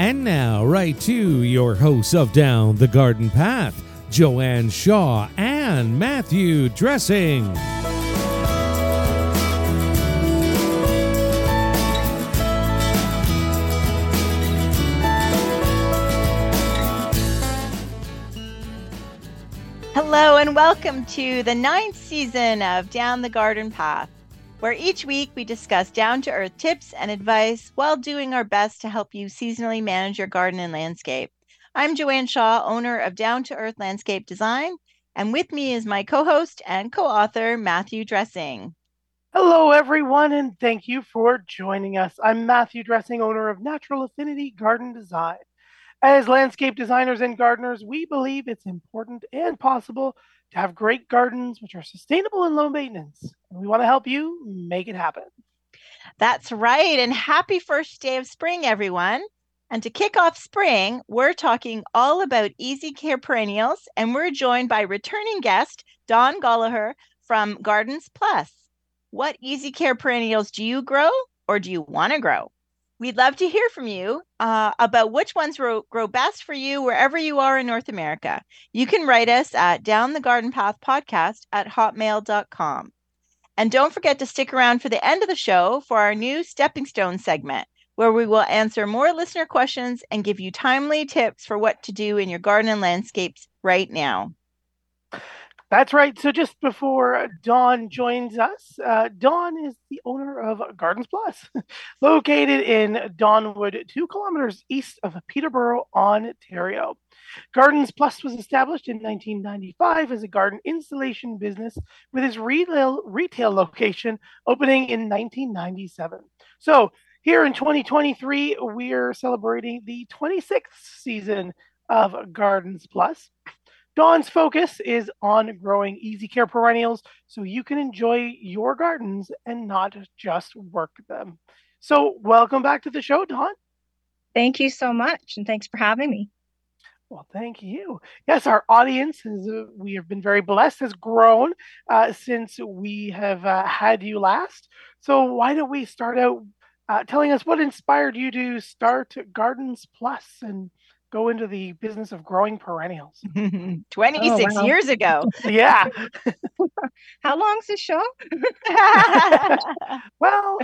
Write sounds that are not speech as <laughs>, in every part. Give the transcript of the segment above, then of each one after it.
And now, right to your hosts of Down the Garden Path, Joanne Shaw and Matthew Dressing. Hello, and welcome to the ninth season of Down the Garden Path, where each week we discuss down to earth tips and advice while doing our best to help you seasonally manage your garden and landscape. I'm Joanne Shaw, owner of Down to Earth Landscape Design, and with me is my co host and co author, Matthew Dressing. Hello, everyone, and thank you for joining us. I'm Matthew Dressing, owner of Natural Affinity Garden Design. As landscape designers and gardeners, we believe it's important and possible have great gardens which are sustainable and low maintenance. And we want to help you make it happen. That's right. And happy first day of spring, everyone. And to kick off spring, we're talking all about easy care perennials. And we're joined by returning guest, Dawn Golloher from Gardens Plus. What easy care perennials do you grow or do you want to grow? We'd love to hear from you uh, about which ones grow, grow best for you wherever you are in North America. You can write us at Down the Garden Path Podcast at hotmail.com. And don't forget to stick around for the end of the show for our new Stepping Stone segment, where we will answer more listener questions and give you timely tips for what to do in your garden and landscapes right now. That's right. So just before Dawn joins us, uh, Dawn is the owner of Gardens Plus, <laughs> located in Donwood, two kilometers east of Peterborough, Ontario. Gardens Plus was established in 1995 as a garden installation business with its retail, retail location opening in 1997. So here in 2023, we're celebrating the 26th season of Gardens Plus. Dawn's focus is on growing easy care perennials so you can enjoy your gardens and not just work them. So, welcome back to the show, Dawn. Thank you so much, and thanks for having me. Well, thank you. Yes, our audience has, uh, we have been very blessed, has grown uh, since we have uh, had you last. So, why don't we start out uh, telling us what inspired you to start Gardens Plus and go into the business of growing perennials. <laughs> 26 oh, wow. years ago. <laughs> yeah. <laughs> How long's the show? well,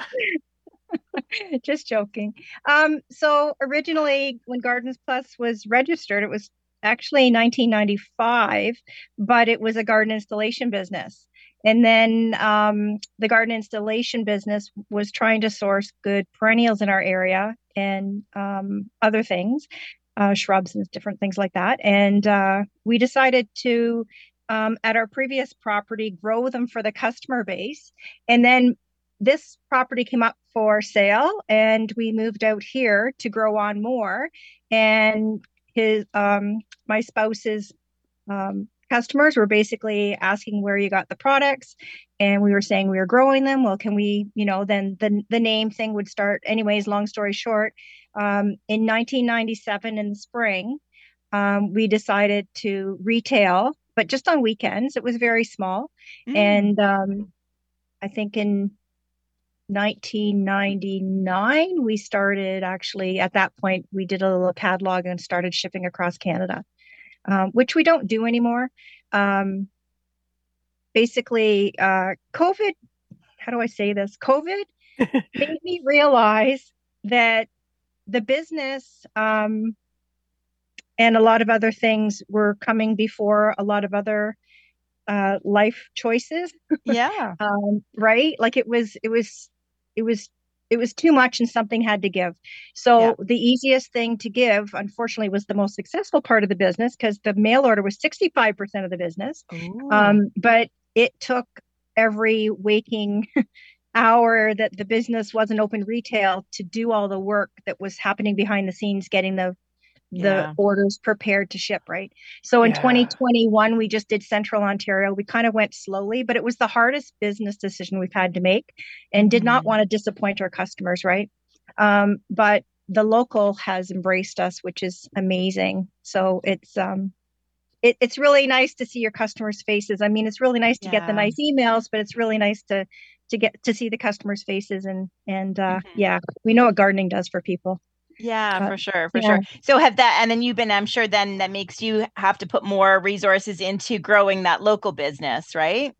just joking. Um, so originally, when Gardens Plus was registered, it was actually 1995, but it was a garden installation business. And then um, the garden installation business was trying to source good perennials in our area and um, other things uh, shrubs and different things like that. And uh, we decided to, um, at our previous property, grow them for the customer base. And then this property came up for sale, and we moved out here to grow on more. And his, um, my spouse's um, customers were basically asking where you got the products and we were saying we were growing them well can we you know then the the name thing would start anyways long story short um, in 1997 in the spring, um, we decided to retail, but just on weekends. It was very small. Mm. And um, I think in 1999, we started actually, at that point, we did a little catalog and started shipping across Canada, um, which we don't do anymore. Um, basically, uh, COVID, how do I say this? COVID <laughs> made me realize that the business um, and a lot of other things were coming before a lot of other uh, life choices. Yeah. <laughs> um, right. Like it was, it was, it was, it was too much and something had to give. So yeah. the easiest thing to give, unfortunately, was the most successful part of the business because the mail order was 65% of the business. Um, but it took every waking <laughs> hour that the business wasn't open retail to do all the work that was happening behind the scenes getting the the yeah. orders prepared to ship right so in yeah. 2021 we just did central ontario we kind of went slowly but it was the hardest business decision we've had to make and did mm-hmm. not want to disappoint our customers right um, but the local has embraced us which is amazing so it's um it, it's really nice to see your customers faces i mean it's really nice to yeah. get the nice emails but it's really nice to to get to see the customers' faces and and uh, mm-hmm. yeah, we know what gardening does for people. Yeah, But, for sure, for yeah. sure. So have that, and then you've been, I'm sure then that makes you have to put more resources into growing that local business, right?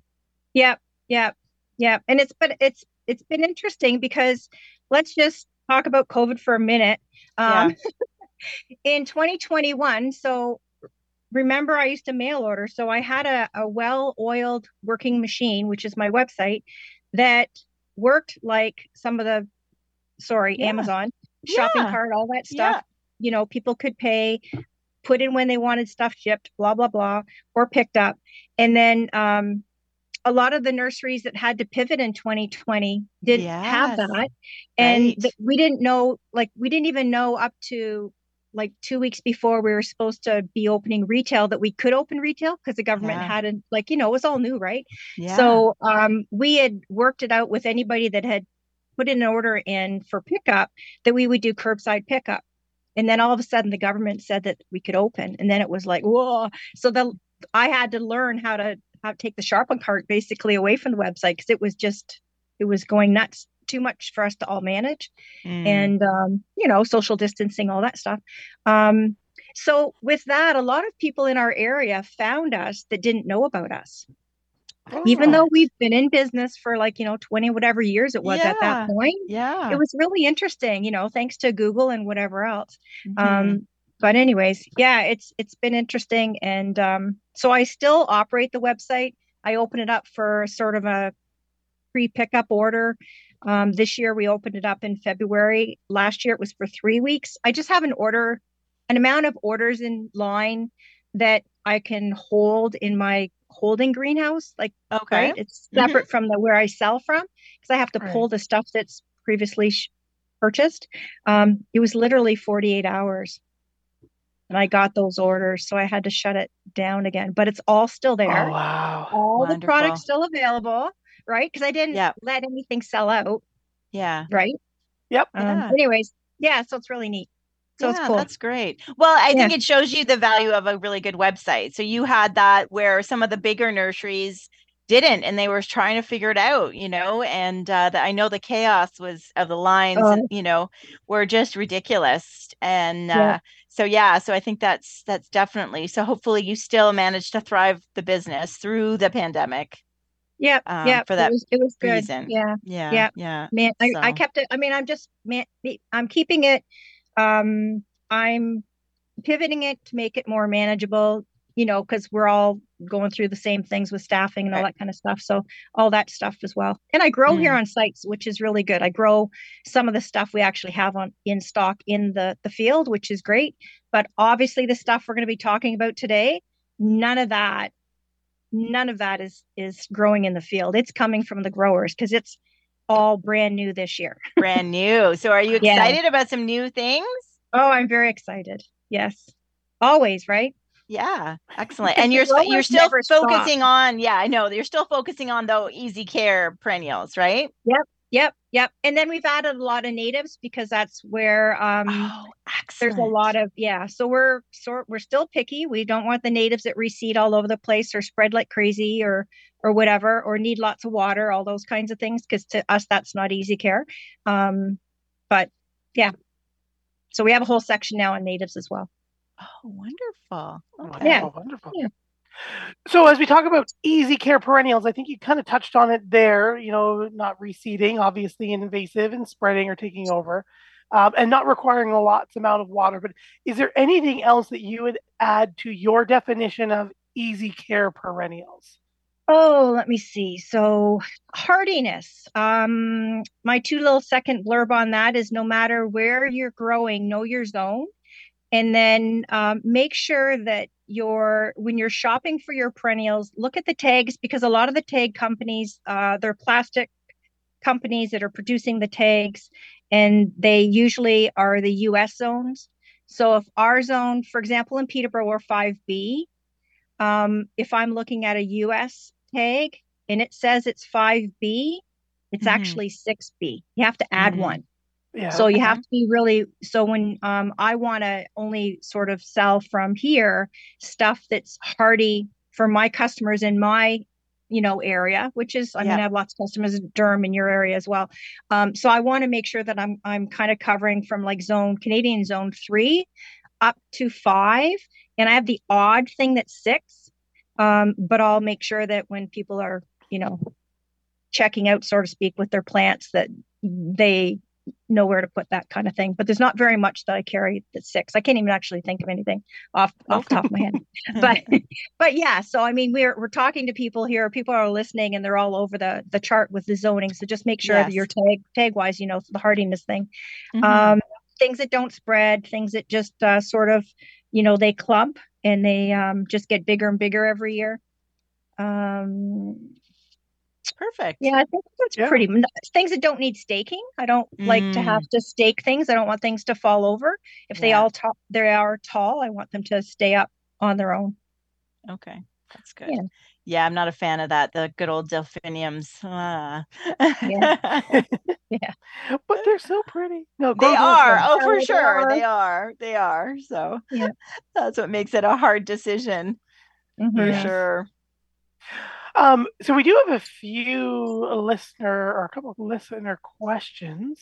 Yep, yep, yep. And it's but it's it's been interesting because let's just talk about COVID for a minute. Um, <laughs> in 2021, so remember I used to mail order, so I had a, a well-oiled working machine, which is my website, that worked like some of the sorry, Yeah. Amazon shopping Yeah. cart, all that stuff. Yeah. You know, people could pay, put in when they wanted stuff shipped, blah blah blah, or picked up. And then um a lot of the nurseries that had to pivot in 2020 didn't have that. And Right. th- we didn't know, like, we didn't even know up to like two weeks before we were supposed to be opening retail that we could open retail because the government Yeah. hadn't, like, you know, it was all new, right? Yeah. So um, we had worked it out with anybody that had put in an order in for pickup that we would do curbside pickup. And then all of a sudden the government said that we could open. And then it was like, whoa. So the I had to learn how to how to take the shopping cart basically away from the website because it was just it was going nuts too much for us to all manage Mm. and um, you know social distancing all that stuff um, so with that a lot of people in our area found us that didn't know about us even Oh. though we've been in business for like you know 20 whatever years it was at that point yeah. it was really interesting you know thanks to google and whatever else Mhm. um but anyways yeah it's it's been interesting and um so i still operate the website i open it up for sort of a pre pickup order um this year we opened it up in february last year it was for three weeks i just have an order an amount of orders in line that i can hold in my holding greenhouse like okay. right? It's separate from the where I sell from because I have to pull Right. the stuff that's previously sh- purchased. Um, it was literally 48 hours, and I got those orders, so I had to shut it down again. But it's all still there. Oh, wow. all the products still available, right? Because I didn't Yep. let anything sell out, Yeah. right? Yep. Um, Yeah. anyways, yeah, so it's really neat. So yeah, cool. that's great. Well, I think it shows you the value of a really good website. So you had that where some of the bigger nurseries didn't, and they were trying to figure it out, you know. And uh, the, I know the chaos was of the lines, Oh. and you know, were just ridiculous. And uh, so yeah, so I think that's that's definitely. So hopefully, you still managed to thrive the business through the pandemic. Yeah, um, yep. for that it was, it was good. reason. Yeah. Yeah, Yeah. yeah. man I, I kept it i mean i'm just man i'm keeping it um i'm pivoting it to make it more manageable you know because we're all going through the same things with staffing and all that kind of stuff. So all that stuff as well. And i grow here Mm. on sites which is really good. I grow some of the stuff we actually have on in stock in the the field which is great. But obviously the stuff we're going to be talking about today none of that none of that is is growing in the field. It's coming from the growers because it's all brand new this year <laughs> Brand new. So are you Yeah. excited about some new things? oh i'm very excited yes always right Yeah, excellent. And you're you're still focusing on yeah, I know you're still focusing on the easy care perennials, right? yep yep yep. and then we've added a lot of natives because that's where um oh, there's a lot of yeah so we're sort we're still picky we don't want the natives that reseed all over the place or spread like crazy or or whatever or need lots of water all those kinds of things because to us that's not easy care um but yeah so we have a whole section now on natives as well Oh, wonderful. Okay. Yeah. Wonderful, wonderful. Yeah. So as we talk about easy care perennials, I think you kind of touched on it there. You know, not reseeding, obviously invasive and spreading or taking over, um, and not requiring a lots amount of water. But is there anything else that you would add to your definition of easy care perennials? Oh, let me see. So hardiness. Um, my two little second blurb on that is no matter where you're growing, know your zone. And then um, make sure that you're when you're shopping for your perennials, look at the tags because a lot of the tag companies, uh, they're plastic companies that are producing the tags, and they usually are the US zones. So if our zone, for example, in Peterborough, we're 5B, um, if I'm looking at a US tag and it says it's 5B, it's Mhm. actually 6B. You have to add Mhm. one. Yeah. So you Okay. have to be really so when um, I want to only sort of sell from here stuff that's hardy for my customers in my you know, area, which is, I mean, Yeah. I have lots of customers in Durham in your area as well. Um, so I want to make sure that I'm I'm kind of covering from like zone Canadian zone three up to five, and I have the odd thing that's six. Um, but I'll make sure that when people are, you know, checking out, so to speak, with their plants, that they know where to put that kind of thing. But there's not very much that I carry that's six. I can't even actually think of anything off off the top of my head. <laughs> But <laughs> but yeah, so I mean we're we're talking to people here. People are listening and they're all over the the chart with the zoning. So just make sure that Yes. your tag tag wise, you know, the hardiness thing. Mhm. Um things that don't spread, things that just uh, sort of, you know, they clump and they um just get bigger and bigger every year. Um Perfect. yeah, I think that's Yeah. pretty things that don't need staking. I don't like to have to stake things. I don't want things to fall over. If they all top they are tall, I want them to stay up on their own. Okay. That's good. Yeah. Yeah. I'm not a fan of that. The good old delphiniums. Ah. <laughs> <laughs> But they're so pretty. No, They are. Oh, for they sure. are. They are. They are. So Yeah. <laughs> that's what makes it a hard decision for Mhm. Yeah. sure. Um, so we do have a few listener or a couple of listener questions.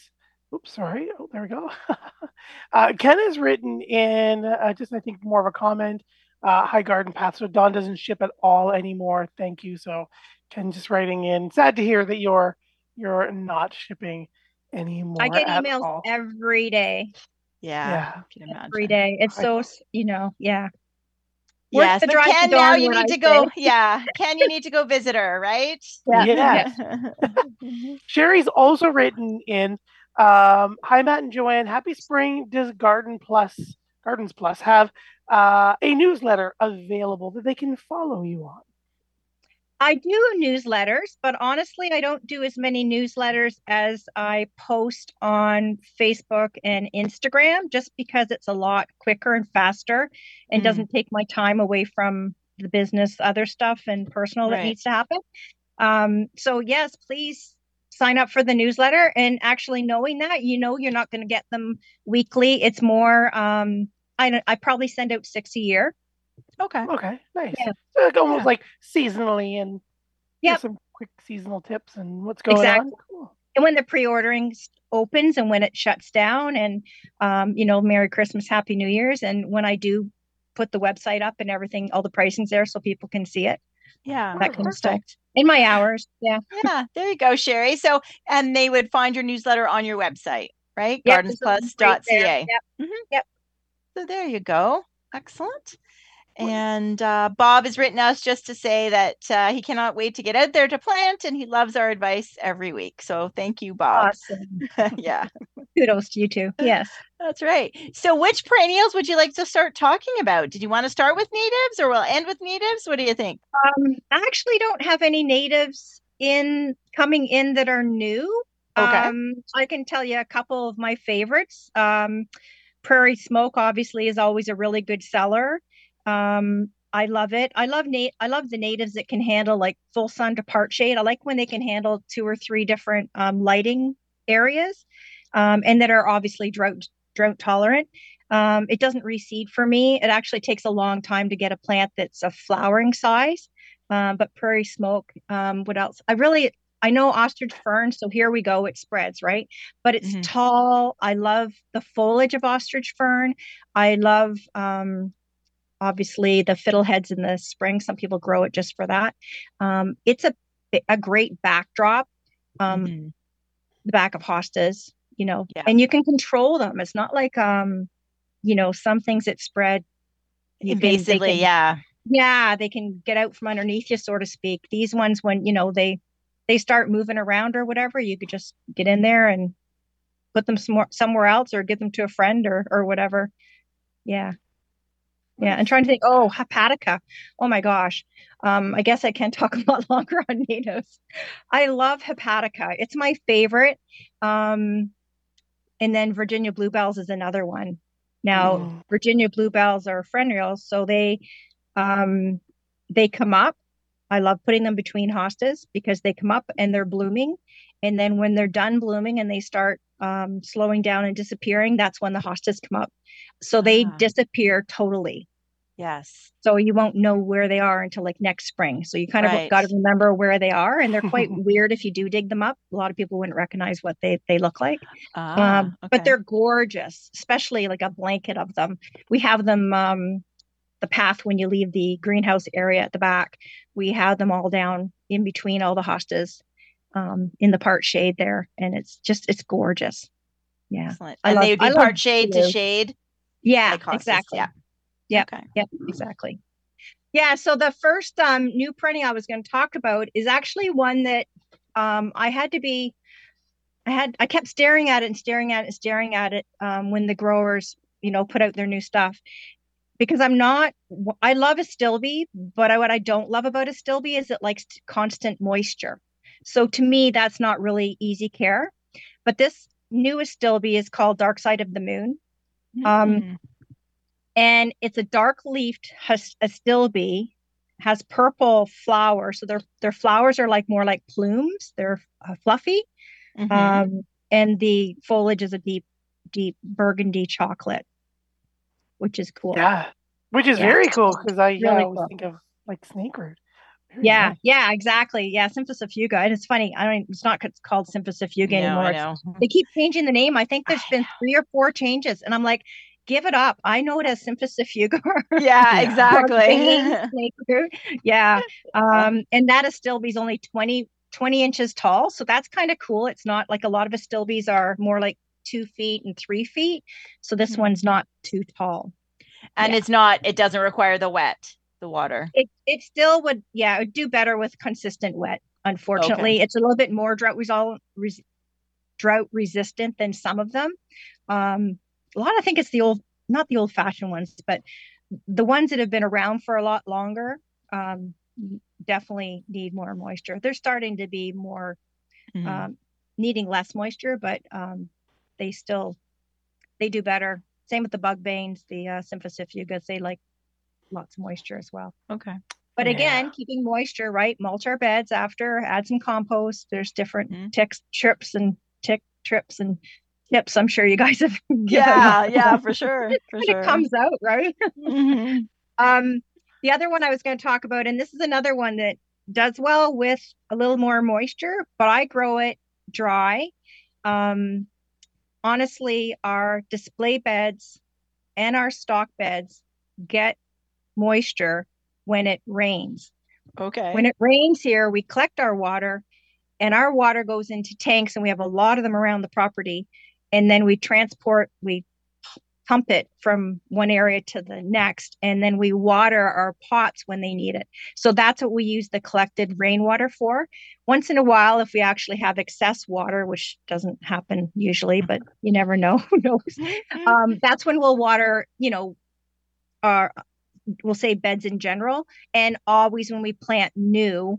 Oops, sorry. Oh, there we go. <laughs> uh, Ken has written in uh, just I think more of a comment. Uh, Hi Garden Path. So Dawn doesn't ship at all anymore. Thank you. So Ken just writing in. Sad to hear that you're you're not shipping anymore. I get at emails all. every day, Yeah. Yeah. I can imagine. every day. It's I so you know, yeah. Worth Yes, the but drive to Ken, now you need I to go. say. Yeah, Ken, you need to go visit her, right? <laughs> Yeah. Yes. <laughs> Sherry's also written in. Um, Hi Matt and Joanne. Happy spring. Does Garden Plus Gardens Plus have uh, a newsletter available that they can follow you on? I do newsletters, but honestly, I don't do as many newsletters as I post on Facebook and Instagram just because it's a lot quicker and faster and Mm. doesn't take my time away from the business, other stuff, and personal that needs to happen. Um, so, yes, please sign up for the newsletter. And actually, knowing that, you know, you're not going to get them weekly. It's more, um, I, I probably send out six a year. Okay. Okay, nice. Yeah. So like almost Yeah. like seasonally and yeah, some quick seasonal tips and what's going Exactly. on. Cool. and when the pre-ordering opens and when it shuts down and um, you know merry christmas happy new year's and when i do put the website up and everything all the pricing's there so people can see it Yeah. that kind of stuff in my hours yeah Yeah, there you go, Sherry. So, and they would find your newsletter on your website, right? Yep, there's a link right there. Gardensplus.ca. Yep. Mhm. Yep. So there you go. Excellent. And uh, Bob has written us just to say that uh, he cannot wait to get out there to plant, and he loves our advice every week. So thank you, Bob. awesome <laughs> yeah, kudos to you too yes that's right. So, which perennials would you like to start talking about? Did you want to start with natives, or we'll end with natives? What do you think? um, i actually don't have any natives in coming in that are new Okay. um, i can tell you a couple of my favorites um, prairie smoke obviously is always a really good seller um, I love it. I love nat- I love the natives that can handle like full sun to part shade. I like when they can handle two or three different um, lighting areas, um, and that are obviously drought drought tolerant. Um, it doesn't reseed for me. It actually takes a long time to get a plant that's a flowering size. Um, but prairie smoke. Um, what else? I really I know ostrich fern, so here we go. It spreads, right? But it's Mhm. tall. I love the foliage of ostrich fern. I love um, obviously the fiddleheads in the spring. Some people grow it just for that. Um, it's a a great backdrop. Um, Mhm. the back of hostas, you know, Yeah. and you can control them. It's not like um, you know, some things that spread you can- yeah. yeah, they can get out from underneath you, so to speak. These ones, when you know they they start moving around or whatever, you could just get in there and put them somewhere somewhere else, or give them to a friend or or whatever. Yeah, yeah. And trying to think, oh, hepatica. Oh my gosh. Um, I guess I can <laughs> talk a lot longer on natives. I love hepatica. It's my favorite. Um, and then Virginia bluebells is another one. Now, Mm. Virginia bluebells are perennials, so they um, they come up. I love putting them between hostas because they come up and they're blooming, and then when they're done blooming and they start um, slowing down and disappearing, that's when the hostas come up. So they Ah. disappear totally. Yes. So you won't know where they are until like next spring. So you kind of Right. got to remember where they are, and they're quite <laughs> weird if you do dig them up. A lot of people wouldn't recognize what they they look like. Ah, um, okay. but they're gorgeous, especially like a blanket of them. We have them um, the path when you leave the greenhouse area at the back. We have them all down in between all the hostas um, in the part shade there, and it's just it's gorgeous. Yeah, excellent. And love- they would be I part shade to shade. yeah, like hostas, exactly. Yeah. Yep. Okay. Yep, exactly. Yeah, so the first um, new printing I was going to talk about is actually one that um, I had to be, I had, I kept staring at it and staring at it and staring at it um, when the growers, you know, put out their new stuff. Because I'm not, I love astilbe, but I, what I don't love about astilbe is it likes constant moisture. So to me, that's not really easy care. But this newest Stilby is called Dark Side of the Moon Um, Mm. And it's a dark leafed hus- astilbe has purple flowers so their their flowers are like more like plumes they're uh, fluffy Mhm. um and the foliage is a deep deep burgundy chocolate which is cool Yeah, which is Yeah. very cool because I yeah, Really always cool. think of like snake root. Very yeah nice. yeah exactly yeah cimicifuga and it's funny i don't it's not c- called cimicifuga No, anymore I know. they keep changing the name i think there's I been three or four changes and i'm like give it up i know it as cimicifuga <laughs> Yeah, Yeah. exactly. <laughs> Yeah. Um, and that Astilbe is only 20, 20 inches tall. So that's kind of cool. It's not like a lot of Astilbes are more like two feet and three feet. So this Mhm. one's not too tall. and Yeah. it's not. It doesn't require the wet, the water. It it still would, yeah, it would do better with consistent wet. Unfortunately, it's a little bit more drought resol- res- drought resistant than some of them. Um, a lot, I think it's the old, not the old fashioned ones, but the ones that have been around for a lot longer um, definitely need more moisture. They're starting to be more Mhm. um, needing less moisture, but um, they still they do better. Same with the bug banes, the uh, cimicifugas, they like lots of moisture as well. okay. But Yeah. again, keeping moisture, right? Mulch our beds after, add some compost. There's different Mhm. ticks, trips, and tick trips and tips. I'm sure you guys have. <laughs> Yeah, yeah, <laughs> for sure, for When sure. it comes out, right? Mhm. <laughs> Um, the other one I was going to talk about, and this is another one that does well with a little more moisture, but I grow it dry. Um, honestly, our display beds and our stock beds get moisture when it rains. Okay. When it rains here, we collect our water and our water goes into tanks and we have a lot of them around the property. And then we transport, we pump it from one area to the next, and then we water our pots when they need it. So that's what we use the collected rainwater for. Once in a while, if we actually have excess water, which doesn't happen usually, but you never know, <laughs> who knows? um, <laughs> that's when we'll water, you know, our we'll say beds in general, and always when we plant new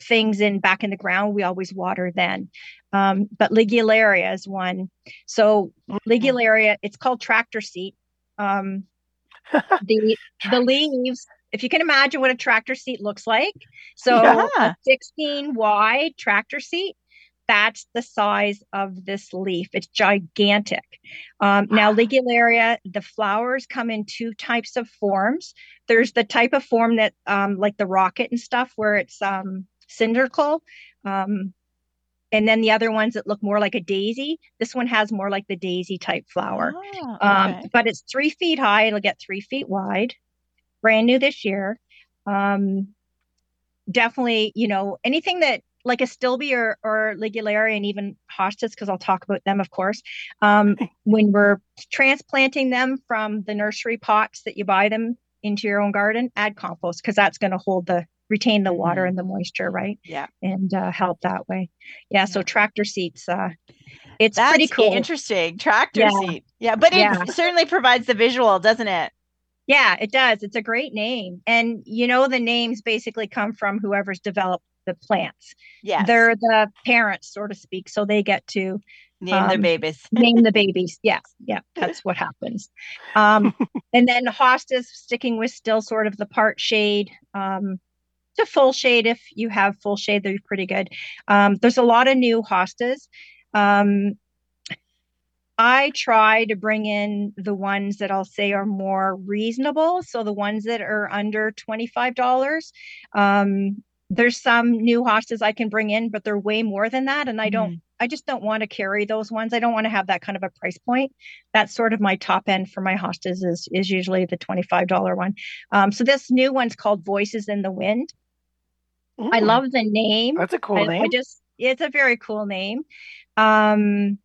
things in back in the ground, we always water then. Um, but ligularia is one. So ligularia, it's called tractor seat. Um, <laughs> the the leaves, if you can imagine what a tractor seat looks like, so Yeah. a 16 wide tractor seat. That's the size of this leaf. It's gigantic. Um, now, ligularia, the flowers come in two types of forms. There's the type of form that, um, like the rocket and stuff, where it's um, cylindrical. Um, and then the other ones that look more like a daisy. This one has more like the daisy type flower. Ah, Um, okay. but it's three feet high. It'll get three feet wide. Brand new this year. Um, definitely, you know, anything that like a stilby or, or ligularia and even hostas, because I'll talk about them, of course. Um, when we're transplanting them from the nursery pots that you buy them into your own garden, add compost because that's going to hold the retain the water Mhm. and the moisture, right? Yeah. And uh, help that way. Yeah. So tractor seats, uh, it's That's pretty cool. interesting. Tractor Yeah. seat. Yeah, but it Yeah. certainly provides the visual, doesn't it? Yeah, it does. It's a great name. And you know, the names basically come from whoever's developed the plants. Yeah. They're the parents, so to speak. So they get to Name their um, babies. name the <laughs> babies. Yeah, yeah, that's what happens. Um, <laughs> and then hostas sticking with still sort of the part shade um, to full shade. If you have full shade, they're pretty good. Um, there's a lot of new hostas. Um, I try to bring in the ones that I'll say are more reasonable. So the ones that are under $25. Um, there's some new hostas I can bring in, but they're way more than that. And I don't, mm. I just don't want to carry those ones. I don't want to have that kind of a price point. That's sort of my top end for my hostas is, is usually the $25 one. Um, so this new one's called Voices in the Wind. Ooh, I love the name. That's a cool I, name. I just, it's a very cool name. Um,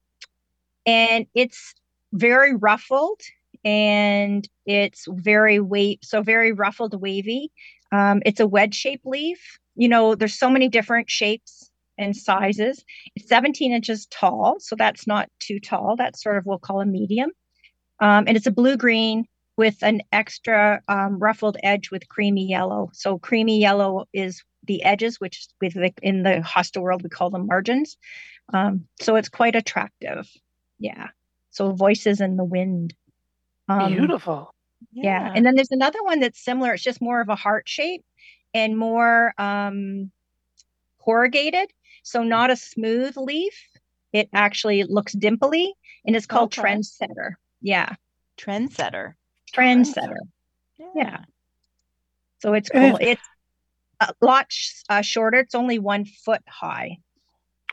and it's very ruffled and it's very wave, so very ruffled, wavy. Um, it's a wedge shaped leaf you know, there's so many different shapes and sizes. It's 17 inches tall, so that's not too tall. That's sort of we'll call a medium. Um, and it's a blue green with an extra um, ruffled edge with creamy yellow. So creamy yellow is the edges, which with the, in the hosta world we call them margins. Um, so it's quite attractive. Yeah. So voices in the wind. Um, Beautiful. Yeah. yeah. And then there's another one that's similar. It's just more of a heart shape and more um, corrugated. So not a smooth leaf. It actually looks dimply and it's called okay. Trendsetter. Yeah. Trendsetter. Trendsetter. Yeah. yeah. So it's cool. It's a lot sh- uh, shorter. It's only one foot high.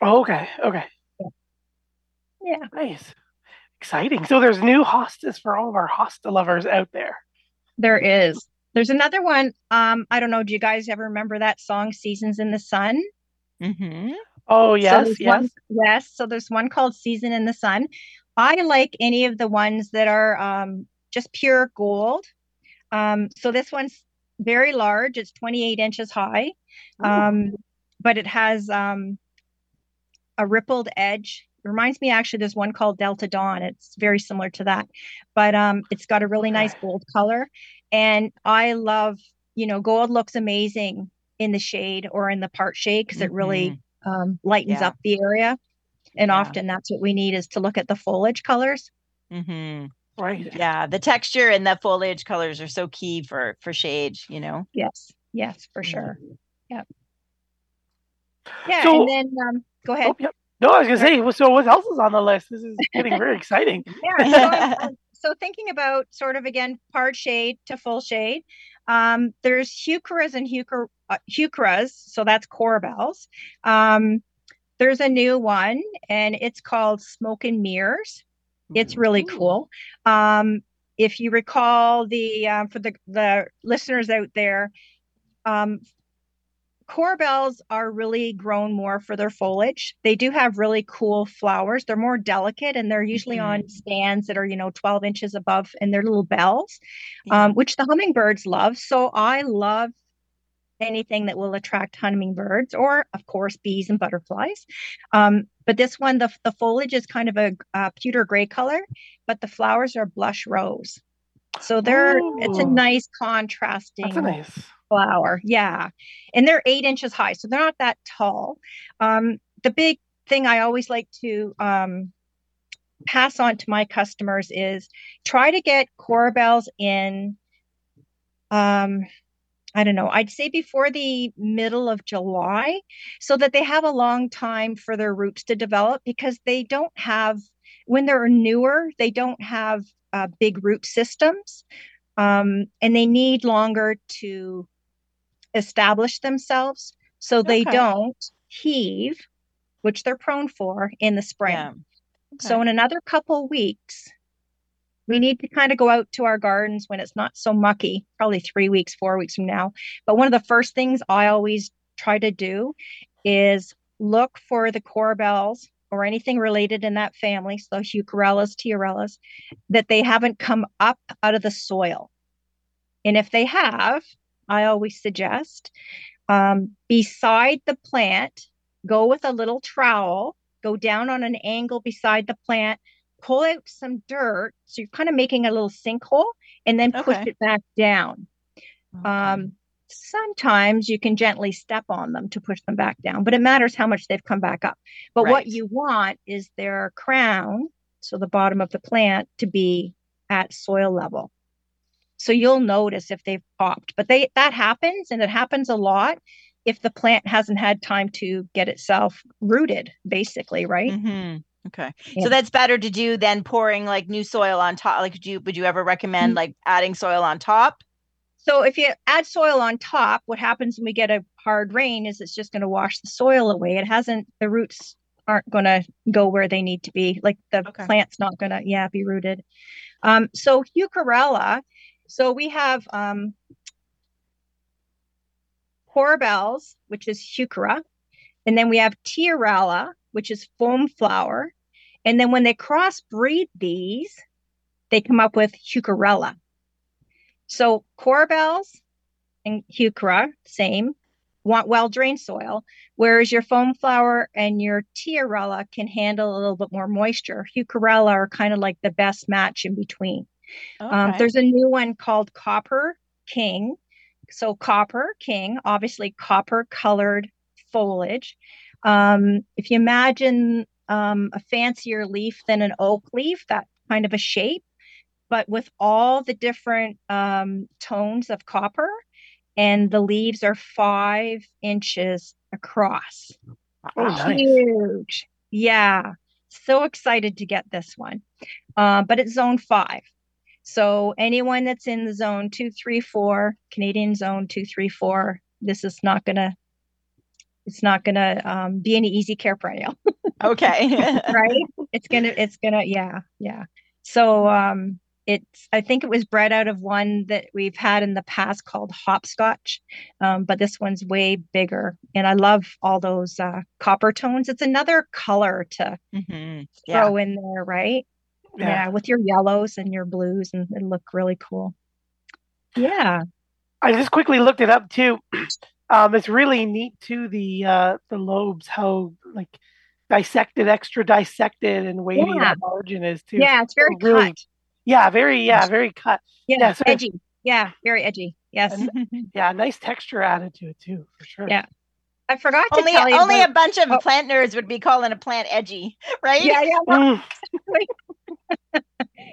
Oh, okay. Okay. Yeah. yeah. Nice. Exciting. So there's new hostas for all of our hosta lovers out there. There is. There's another one. Um, I don't know. Do you guys ever remember that song "Seasons in the Sun"? Mm-hmm. Oh yes, so yes, one, yes. So there's one called "Season in the Sun." I like any of the ones that are um, just pure gold. Um, so this one's very large. It's 28 inches high, um, but it has um, a rippled edge. It reminds me actually. There's one called Delta Dawn. It's very similar to that, but um, it's got a really nice gold color, and I love, you know, gold looks amazing in the shade or in the part shade because it really mm-hmm. um, lightens yeah. up the area. And yeah. often that's what we need is to look at the foliage colors. Mm-hmm. Right. Yeah. The texture and the foliage colors are so key for for shade, you know? Yes. Yes, for sure. Yeah. Yeah. So, and then um, go ahead. Oh, yep. No, I was gonna say. So, what else is on the list? This is getting very exciting. <laughs> yeah. So, so thinking about sort of again part shade to full shade um, there's heucheras and heucher, uh, heucheras so that's coral bells um, there's a new one and it's called smoke and mirrors it's really cool um, if you recall the uh, for the the listeners out there um, coral bells are really grown more for their foliage. They do have really cool flowers. They're more delicate and they're usually mm-hmm. on stands that are, you know, 12 inches above and they're little bells, yeah. um, which the hummingbirds love. So I love anything that will attract hummingbirds or, of course, bees and butterflies. Um, but this one, the, the foliage is kind of a, a pewter gray color, but the flowers are blush rose. So they're it's a nice contrasting. A nice flower. Yeah. And they're eight inches high. So they're not that tall. Um, the big thing I always like to um, pass on to my customers is try to get coral bells in. Um, I don't know, I'd say before the middle of July so that they have a long time for their roots to develop because they don't have, when they're newer, they don't have uh, big root systems um, and they need longer to establish themselves so they okay. don't heave, which they're prone for in the spring. Yeah. Okay. So in another couple weeks, we need to kind of go out to our gardens when it's not so mucky, probably three weeks, four weeks from now. But one of the first things I always try to do is look for the coral bells or anything related in that family, so Heucherellas, Tiarellas, that they haven't come up out of the soil. And if they have, I always suggest. Um, beside the plant, go with a little trowel, go down on an angle beside the plant, pull out some dirt. So you're kind of making a little sinkhole and then push okay. it back down. Okay. Um, sometimes you can gently step on them to push them back down, but it matters how much they've come back up. But right. what you want is their crown, so the bottom of the plant, to be at soil level. So you'll notice if they've popped, but they that happens and it happens a lot if the plant hasn't had time to get itself rooted, basically, right? Mm-hmm. Okay. Yeah. So that's better to do than pouring like new soil on top. Like, do you, would you ever recommend Mm. like adding soil on top? So if you add soil on top, what happens when we get a hard rain is it's just going to wash the soil away. It hasn't the roots aren't going to go where they need to be. Like the Okay. plant's not going to yeah be rooted. Um, so Heucherella. So we have um, Coral Bells, which is Heuchera, and then we have Tiarella, which is foam flower, and then when they crossbreed these, they come up with Heucherella. So Coral Bells and Heuchera, same, want well drained soil, whereas your foam flower and your Tiarella can handle a little bit more moisture. Heucherella are kind of like the best match in between. Um, there's a new one called Copper King. So Copper King, obviously copper colored foliage. Um, if you imagine um, a fancier leaf than an oak leaf, that kind of a shape, but with all the different um, tones of copper, and the leaves are five inches across. Oh, nice. Huge. Yeah. So excited to get this one. Uh, but it's zone five. So anyone that's in the zone two, three, four, Canadian zone two, three, four, this is not gonna it's not gonna um, be any easy care perennial, okay. <laughs> right? it's gonna it's gonna yeah, yeah. So um it's I think it was bred out of one that we've had in the past called hopscotch. Um, but this one's way bigger. And I love all those uh, copper tones. It's another color to Mhm. Yeah. throw in there, right? Yeah. with your yellows and your blues, and it'll look really cool. Yeah. I just quickly looked it up too. <clears throat> Um, it's really neat too. The uh, the lobes, how like dissected, extra dissected, and wavy Yeah. that margin is too. Yeah, it's very really- cut. Yeah, very yeah, very cut. Yeah, yeah, so- edgy. Yeah, very edgy. Yes. And- Yeah, nice texture added to it too, for sure. Yeah. I forgot to only tell you. only about- a bunch of oh. plant nerds would be calling a plant edgy, <laughs> right? yeah, yeah. Mm, <laughs>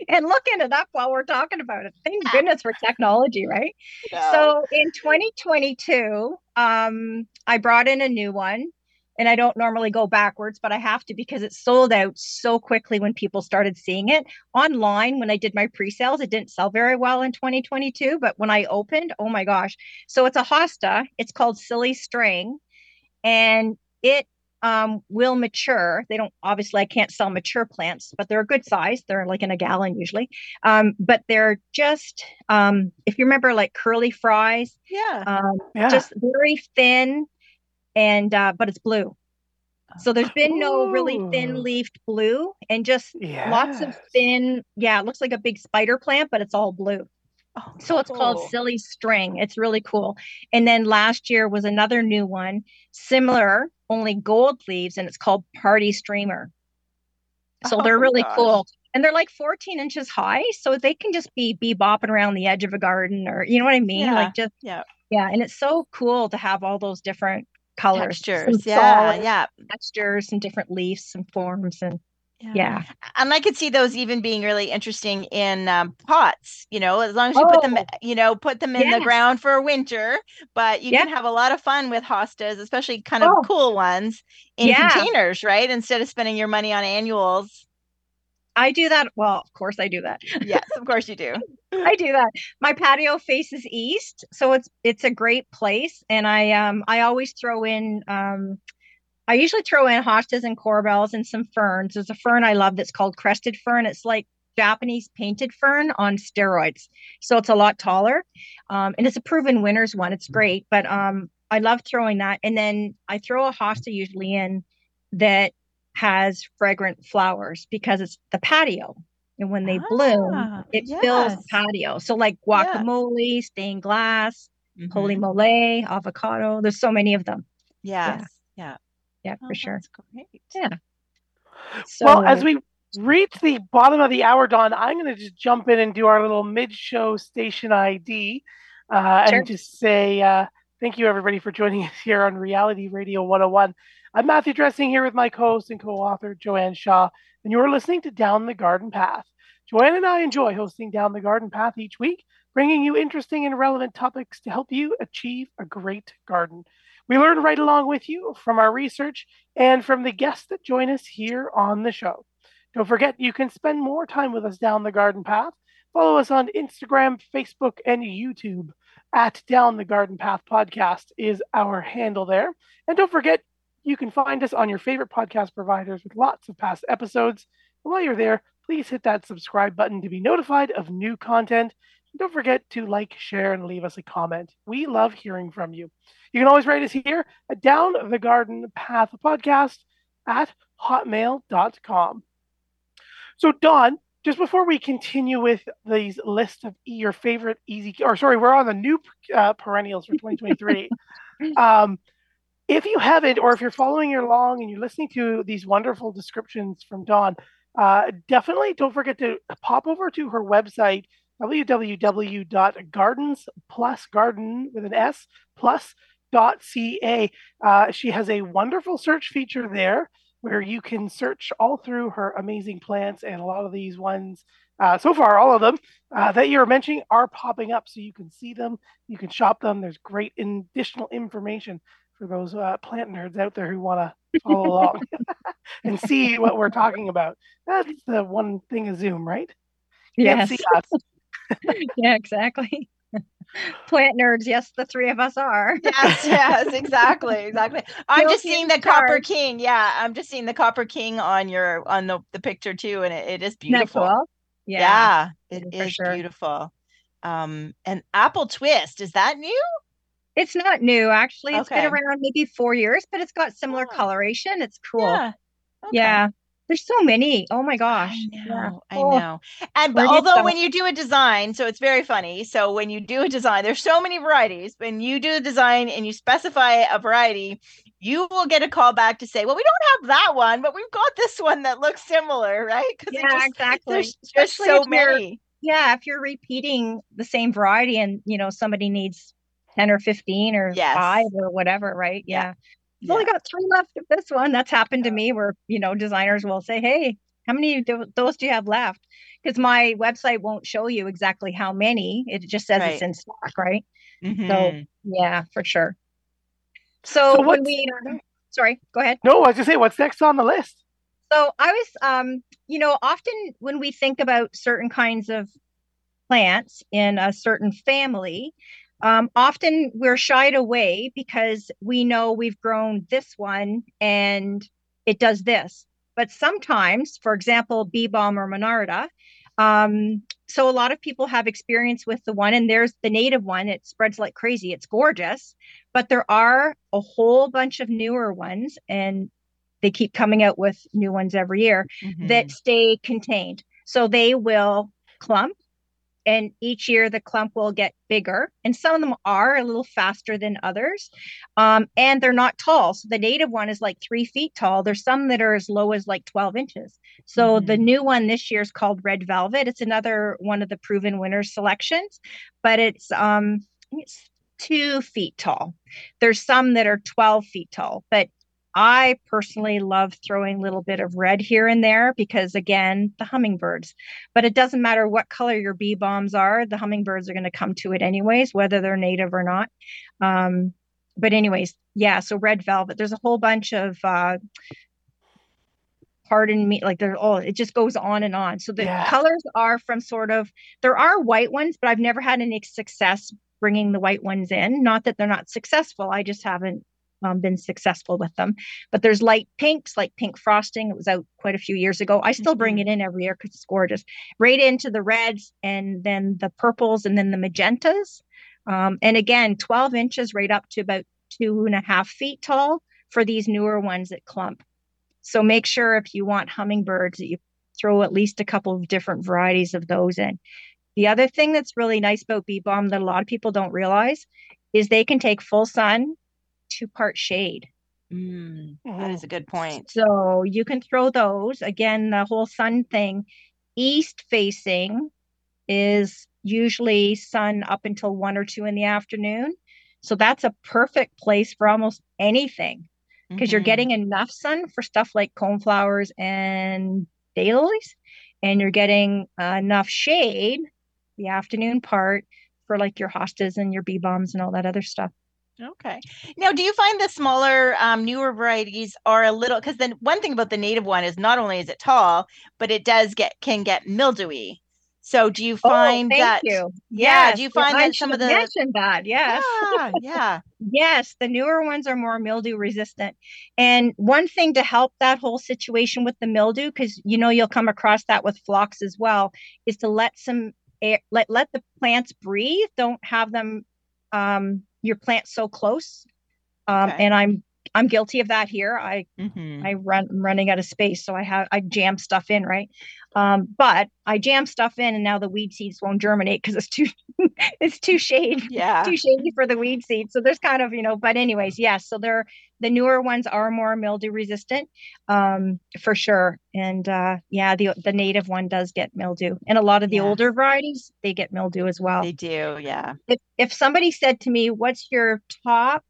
And looking it up while we're talking about it. Thank goodness for technology, right? No. So in 2022, um, I brought in a new one. And I don't normally go backwards, but I have to because it sold out so quickly when people started seeing it online. When I did my pre sales, it didn't sell very well in 2022. But when I opened, oh my gosh. So it's a hosta. It's called Silly String. And it um, will mature. They don't, obviously, I can't sell mature plants, but they're a good size. They're like in a gallon usually. Um, but they're just, um, if you remember, like curly fries, yeah. um, yeah. just very thin and uh but it's blue so there's been no really thin leafed blue and just lots of thin yeah it looks like a big spider plant but it's all blue Oh, so it's called silly string it's really cool and then last year was another new one similar only gold leaves and it's called party streamer so Oh, they're really gosh. cool and they're like 14 inches high so they can just be be bopping around the edge of a garden or you know what i mean Yeah, like just yeah. yeah and it's so cool to have all those different colors Textures. Yeah. Yeah. textures and different leaves and forms and yeah And I could see those even being really interesting in um, pots, you know, as long as you put them, Oh. you know, put them in the ground for winter, but you can have a lot of fun with hostas, especially kind of Oh. cool ones in Yeah. containers, right? Instead of spending your money on annuals. i do that well of course i do that Yes, of course you do. <laughs> I do that. My patio faces east, so it's it's a great place. And I um I always throw in um I usually throw in hostas and coral bells and some ferns. There's a fern I love that's called crested fern. It's like Japanese painted fern on steroids. So it's a lot taller. Um, and it's a proven winner's one. It's great. But um I love throwing that. And then I throw a hosta usually in that has fragrant flowers because it's the patio. And when they bloom, Ah, it fills the patio. So like Yeah. guacamole, stained glass, Mhm. holy mole, avocado. There's so many of them. Yes. Yeah. Yeah, Oh, for sure. that's great. Yeah. So well, as we reach the bottom of the hour, Dawn, I'm going to just jump in and do our little mid-show station ID, uh, Sure. and just say uh, thank you everybody for joining us here on Reality Radio 101. I'm Matthew Dressing here with my co-host and co-author Joanne Shaw, and you're listening to Down the Garden Path. Joanne and I enjoy hosting Down the Garden Path each week, bringing you interesting and relevant topics to help you achieve a great garden. We learn right along with you from our research and from the guests that join us here on the show. Don't forget, you can spend more time with us down the garden path. Follow us on Instagram, Facebook, and YouTube at Down the Garden Path Podcast is our handle there. And don't forget, you can find us on your favorite podcast providers with lots of past episodes. And while you're there, please hit that subscribe button to be notified of new content. Dawn't forget to like, share, and leave us a comment. We love hearing from you. You can always write us here at Down the Garden Path Podcast at hotmail.com. So, Don, just before we continue with these list of your favorite easy, or sorry, we're on the new uh, perennials for 2023. <laughs> um, if you haven't, or if you're following along and you're listening to these wonderful descriptions from Dawn, uh, definitely don't forget to pop over to her website, www.gardensplusgarden with an S plus dot ca. Uh, she has a wonderful search feature there where you can search all through her amazing plants and a lot of these ones uh, so far all of them uh, that you're mentioning are popping up so you can see them you can shop them there's great additional information for those uh, plant nerds out there who want to <laughs> follow along <laughs> and see what we're talking about that's the one thing of zoom right yes. Yeah exactly <laughs> plant nerds. Yes, the three of us are. yes, yes, exactly, <laughs> exactly. I'm just seeing the Copper King. Yeah, I'm just seeing the Copper King on your on the, the picture too, and it, it is beautiful. Cool? Yeah, yeah, it is sure. beautiful. Um, and Apple Twist is that new? It's not new, actually. It's okay. been around maybe four years, but it's got similar oh. coloration. It's cool. Yeah. Okay. Yeah. There's so many. Oh my gosh. I know. Yeah. I oh. know. And but although when you do a design, so it's very funny. So when you do a design, there's so many varieties. When you do a design and you specify a variety, you will get a call back to say, "Well, we don't have that one, but we've got this one that looks similar, right?" Yeah, just, exactly. There's just so many. Yeah, if you're repeating the same variety and you know somebody needs 10 or 15 or yes. 5 or whatever, right? Yeah. yeah yeah. only got three left of this one. That's happened to me where, you know, designers will say, Hey, how many do, those do you have left? Because my website won't show you exactly how many. It just says right. it's in stock, right? Mm-hmm. So yeah, for sure. So, so when we sorry, go ahead. No, I was just say what's next on the list. So I was um, you know, often when we think about certain kinds of plants in a certain family, um, often we're shied away because we know we've grown this one and it does this. But sometimes, for example, bee balm or monarda, um, so a lot of people have experience with the one, and there's the native one. It spreads like crazy. It's gorgeous, but there are a whole bunch of newer ones, and they keep coming out with new ones every year mm-hmm. that stay contained. So they will clump and each year the clump will get bigger and some of them are a little faster than others um, and they're not tall. So the native one is like three feet tall. There's some that are as low as like 12 inches. So mm-hmm. the new one this year is called red velvet. It's another one of the proven winners selections but it's um it's two feet tall. There's some that are 12 feet tall but I personally love throwing a little bit of red here and there because, again, the hummingbirds. But it doesn't matter what color your bee balms are, the hummingbirds are going to come to it anyways, whether they're native or not. Um, but, anyways, yeah, so red velvet. There's a whole bunch of. Uh, pardon me like there oh it just goes on and on so the yeah. colors are from sort of there are white ones but i've never had any success bringing the white ones in not that they're not successful i just haven't um, been successful with them. But there's light pinks, like pink frosting. It was out quite a few years ago. I still bring mm-hmm. it in every year because it's gorgeous. Right into the reds and then the purples and then the magentas. Um, and again, 12 inches right up to about two and a half feet tall for these newer ones that clump. So make sure if you want hummingbirds that you throw at least a couple of different varieties of those in. The other thing that's really nice about bee balm that a lot of people don't realize is they can take full sun two part shade. Mm, that is a good point. So you can throw those. Again, the whole sun thing, east facing is usually sun up until one or two in the afternoon. So that's a perfect place for almost anything because mm-hmm. you're getting enough sun for stuff like coneflowers and daylilies, and you're getting uh, enough shade, the afternoon part, for like your hostas and your bee balms and all that other stuff. Okay. Now, do you find the smaller, um, newer varieties are a little because then one thing about the native one is not only is it tall, but it does get can get mildewy. So do you Oh, find thank that? you. Yeah. Yes, Do you well, find I that some of the mentioned that? Yes. yeah, yeah, <laughs> Yes, the newer ones are more mildew resistant. And one thing to help that whole situation with the mildew, because you know you'll come across that with phlox as well, is to let some air, let let the plants breathe. Don't have them um your plants so close. Um, Okay. and I'm I'm guilty of that here. I Mhm. I run I'm running out of space, so I have I jam stuff in, right? Um, but I jam stuff in, and now the weed seeds won't germinate because it's too <laughs> it's too shade yeah. too shady for the weed seeds. So there's kind of, you know, but anyways, yes. So they're the newer ones are more mildew resistant, um, for sure. And uh yeah, the the native one does get mildew. And a lot of the Yeah. older varieties, they get mildew as well. They do, yeah. If if somebody said to me, What's your top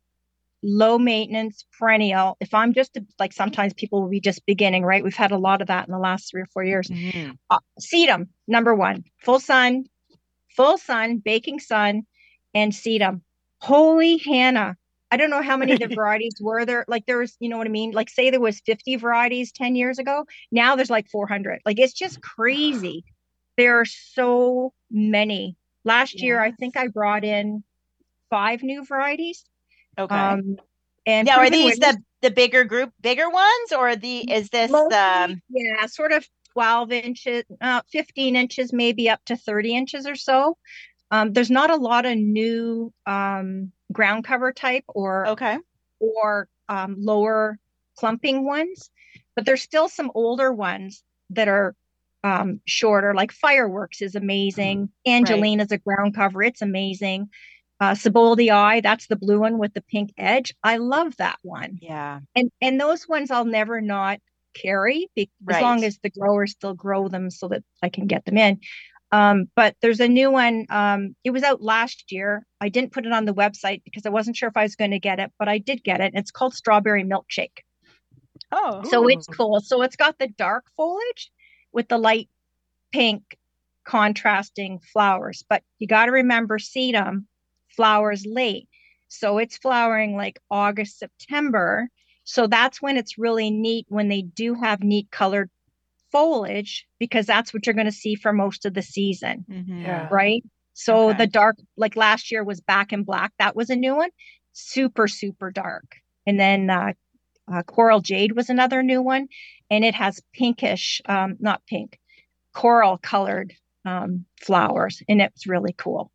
low maintenance perennial? If I'm just like sometimes people will be just beginning, right? We've had a lot of that in the last three or four years Mhm. uh, sedum number one full sun full sun baking sun and sedum holy hannah i don't know how many the <laughs> varieties were there like there was you know what i mean like say there was 50 varieties 10 years ago now there's like 400 like it's just crazy there are so many last year i think i brought in five new varieties Okay. um and now, are these the the bigger group, bigger ones, or the is this Mostly, um? yeah, sort of 12 inches, uh, 15 inches, maybe up to 30 inches or so. Um, there's not a lot of new um, ground cover type or Okay. or um, lower clumping ones, but there's still some older ones that are um, shorter. Like Fireworks is amazing. Angelina's a ground cover; it's amazing. Uh, Sieboldii, that's the blue one with the pink edge. I love that one Yeah. and and those ones I'll never not carry be, as long as the growers still grow them so that I can get them in. Um, but there's a new one. Um, it was out last year. I didn't put it on the website because I wasn't sure if I was going to get it, but I did get it. It's called Strawberry Milkshake. Oh. So it's cool. So it's got the dark foliage with the light pink contrasting flowers. But you got to remember sedum flowers late. So it's flowering like August, September. So that's when it's really neat when they do have neat colored foliage because that's what you're going to see for most of the season, Mhm. Yeah. right? So Okay. the dark, like last year was Back in Black. That was a new one, super, super dark. And then uh, uh, Coral Jade was another new one, and it has pinkish, um, not pink, coral colored um, flowers, and it's really cool.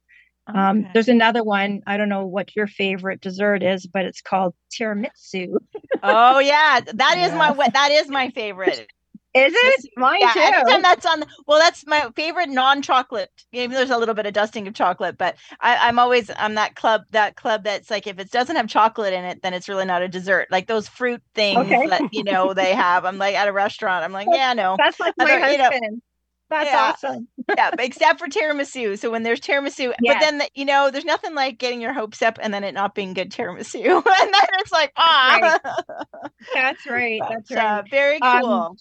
Um, Okay. There's another one. I don't know what your favorite dessert is, but it's called tiramisu. Oh yeah, that is my Yeah. wa- that is my favorite. Is it? Mine yeah, too. anytime that's on. Well, that's my favorite non-chocolate. Maybe there's a little bit of dusting of chocolate, but I, I'm always I'm that club that club that's like if it doesn't have chocolate in it, then it's really not a dessert. Like those fruit things Okay. that you know they <laughs> have. I'm like at a restaurant. I'm like, yeah, no, That's like my Other- you know, husband. That's yeah. awesome. <laughs> yeah, except for tiramisu. So when there's tiramisu, but then the, you know, there's nothing like getting your hopes up and then it not being good tiramisu, <laughs> and then it's like ah, That's right. That's But, right. uh, very Um, cool.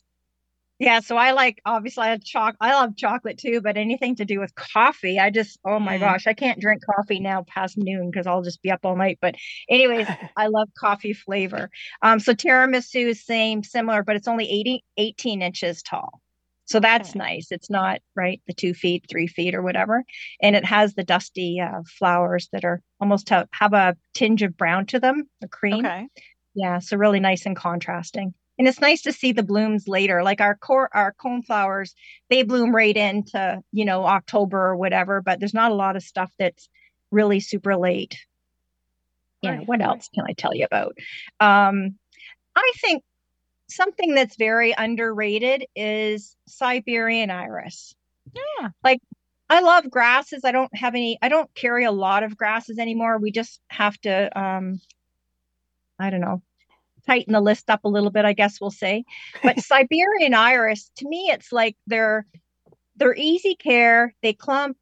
Yeah, so I like obviously I choc I love chocolate too, but anything to do with coffee, I just oh my Mm. gosh, I can't drink coffee now past noon because I'll just be up all night. But anyways, <laughs> I love coffee flavor. Um, so tiramisu is same, similar, but it's only 80, 18 inches tall. So that's Okay. nice. It's not right the two feet, three feet, or whatever. And it has the dusty uh, flowers that are almost have, have a tinge of brown to them, the cream. okay. Yeah, so really nice and contrasting. And it's nice to see the blooms later. Like our core our cone flowers, they bloom right into, you know, October or whatever, but there's not a lot of stuff that's really super late. Yeah, what else can I tell you about? Um, I think something that's very underrated is Siberian iris. Yeah. Like I love grasses. I don't have any, I don't carry a lot of grasses anymore. We just have to um I don't know, tighten the list up a little bit, I guess we'll say. <laughs> But Siberian iris, to me, it's like they're they're easy care. They clump.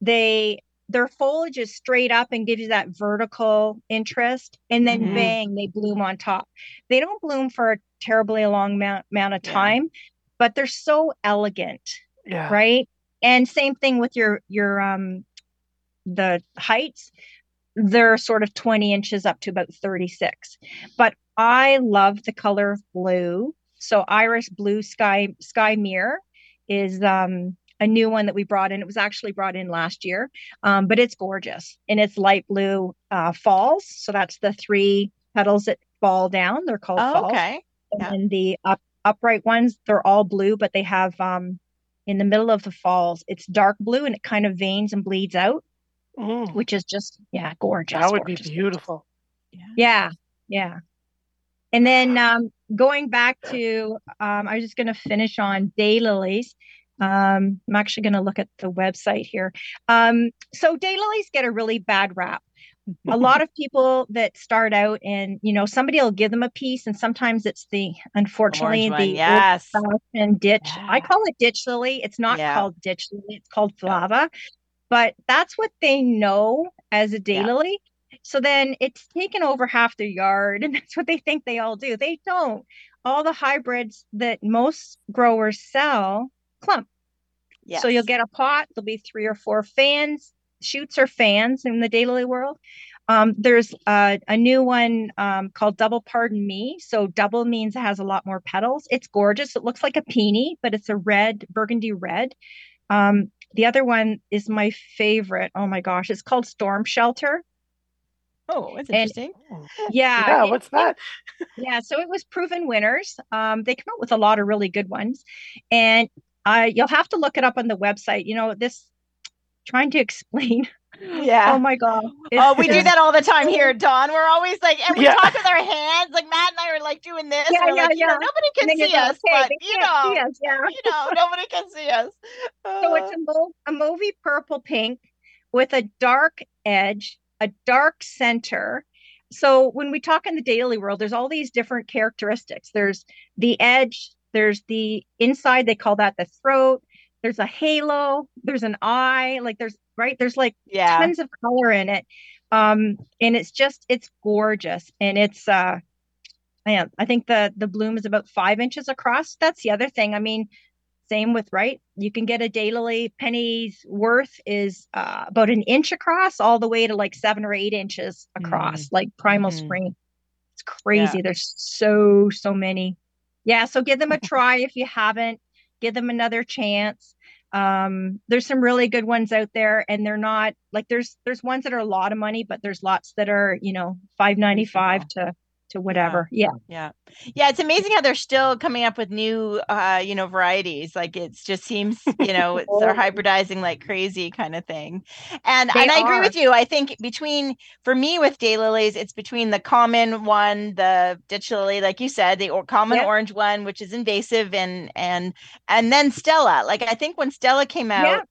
They their foliage is straight up and gives you that vertical interest, and then Mhm. bang, they bloom on top. They don't bloom for a terribly long amount, amount of Yeah. time, but they're so elegant Yeah. right and same thing with your your um the heights they're sort of 20 inches up to about 36. But I love the color of blue. So Iris Blue Sky Sky Mirror is um, a new one that we brought in. It was actually brought in last year, um, but it's gorgeous and it's light blue uh, falls. So that's the three petals that fall down. They're called Oh, falls. okay. And Yeah. then the up, upright ones, they're all blue, but they have um, in the middle of the falls, it's dark blue and it kind of veins and bleeds out, Mm, which is just yeah, gorgeous. that would be gorgeous. beautiful. Yeah, yeah. And then um, going back to, um, I was just going to finish on daylilies. Um, I'm actually going to look at the website here. Um, so daylilies get a really bad rap. A lot of <laughs> people that start out and you know somebody will give them a piece, and sometimes it's the unfortunately Orange the yes. old-fashioned ditch. I call it ditch lily. It's not Yeah. called ditch lily. It's called flava, but that's what they know as a Yeah. daylily. So then it's taken over half their yard, <laughs> and that's what they think they all do. They don't. All the hybrids that most growers sell clump. Yes. So you'll get a pot, there'll be three or four fans, shoots or fans in the daylily world. Um, there's uh, a new one um, called Double Pardon Me. So double means it has a lot more petals. It's gorgeous. It looks like a peony, but it's a red, burgundy red. Um, the other one is my favorite. Oh my gosh, it's called Storm Shelter. Oh, it's And- interesting. Yeah, yeah, it- what's that? <laughs> yeah, so it was proven winners. Um, they come out with a lot of really good ones, and uh, you'll have to look it up on the website. You know, this trying to <laughs> explain. Yeah. Oh my god! Oh, we It's do that all the time here, Dawn. We're always like, and we Yeah. talk with our hands. Like Matt and I are like doing this. Yeah, We're like, yeah, you know, nobody can see go, us, "Okay, but they you know, see us, yeah. you know, <laughs> nobody can see us. So it's Uh, a, mauve, a mauvey purple pink with a dark edge, a dark center. So when we talk in the daily world, there's all these different characteristics. There's the edge, there's the inside, they call that the throat. There's a halo, there's an eye, like there's right, there's like yeah. tons of color in it. Um, and it's just it's gorgeous. And it's uh man, I think the the bloom is about five inches across. That's the other thing. I mean, same with right. You can get a daylily penny's worth is uh, about an inch across, all the way to like seven or eight inches across, like primal Mhm. spring. It's crazy. There's so so many. Yeah, so give them a <laughs> try if you haven't. Give them another chance. Um, there's some really good ones out there, and they're not like there's there's ones that are a lot of money, but there's lots that are you know five ninety five to to whatever. Yeah. Yeah. Yeah. It's amazing how they're still coming up with new, uh, you know, varieties. Like it's just seems, you know, it's, <laughs> they're Oh. hybridizing like crazy kind of thing. And, They and I agree with you. I think between, for me with daylilies, it's between the common one, the ditch lily, like you said, the or- common Yeah. orange one, which is invasive and, and, and then Stella. Like I think when Stella came out, Yeah.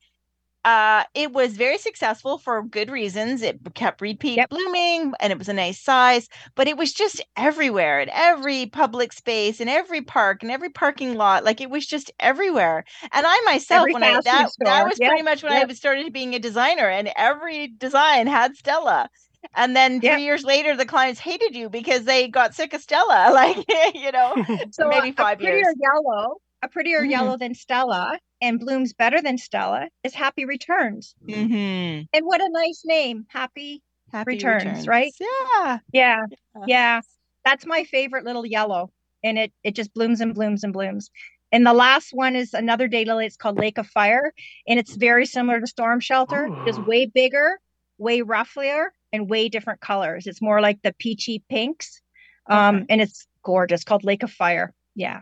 Uh, it was very successful for good reasons. It kept repeat Yep. blooming and it was a nice size, but it was just everywhere in every public space, in every park, in every parking lot. Like it was just everywhere. And I myself, Every when I that, that was Yep, pretty much when I yep. was started being a designer, and every design had Stella. And then three years later, the clients hated you because they got sick of Stella. <laughs> Like, you know, <laughs> So maybe five years. yellow, a prettier Mhm. yellow than Stella, and blooms better than Stella is Happy Returns. Mm-hmm. And what a nice name, Happy. Happy Returns, right? Yeah. Yeah, Yeah. yeah. That's my favorite little yellow, and it it just blooms and blooms and blooms. And the last one is another daylily. It's called Lake of Fire, and it's very similar to Storm Shelter, just way bigger, way rougher, and way different colors. It's more like the peachy pinks, um, Okay. and it's gorgeous. Called Lake of Fire. Yeah.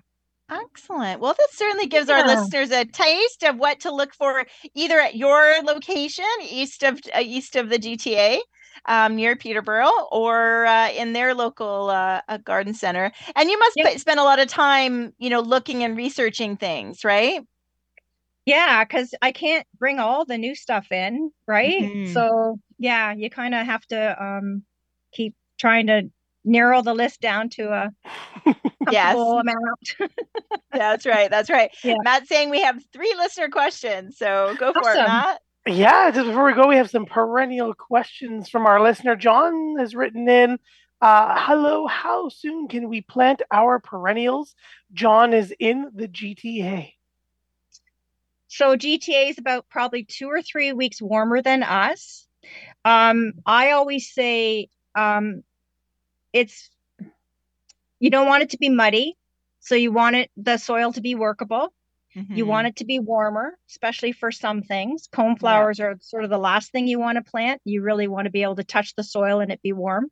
Excellent. Well, this certainly gives our listeners a taste of what to look for either at your location east of uh, east of the GTA um, near Peterborough or uh, in their local uh, garden center. And you must Yep. sp- spend a lot of time, you know, looking and researching things, right? Yeah, because I can't bring all the new stuff in, right? Mhm. So yeah, you kind of have to um keep trying to narrow the list down to a <laughs> Yes. amount. <laughs> That's right. That's right. Yeah. Matt's saying we have three listener questions, so go for it, Matt. Yeah, just before we go, we have some perennial questions from our listener. John has written in, uh, hello, how soon can we plant our perennials? John is in the GTA. So GTA is about probably two or three weeks warmer than us. Um, I always say um, it's you don't want it to be muddy, so you want it the soil to be workable. Mm-hmm. You want it to be warmer, especially for some things. Cone flowers yeah. are sort of the last thing you want to plant. You really want to be able to touch the soil and it be warm.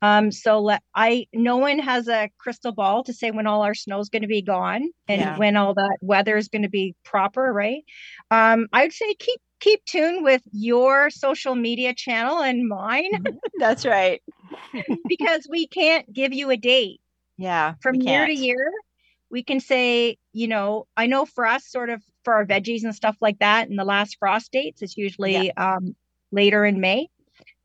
Um, so let, I no one has a crystal ball to say when all our snow is going to be gone and yeah. when all that weather is going to be proper, right? Um, I would say keep keep tuned with your social media channel and mine. That's right. <laughs> because we can't give you a date. Yeah. From year to year, we can say, you know, I know for us, sort of for our veggies and stuff like that, and the last frost dates is usually yeah. um, later in May.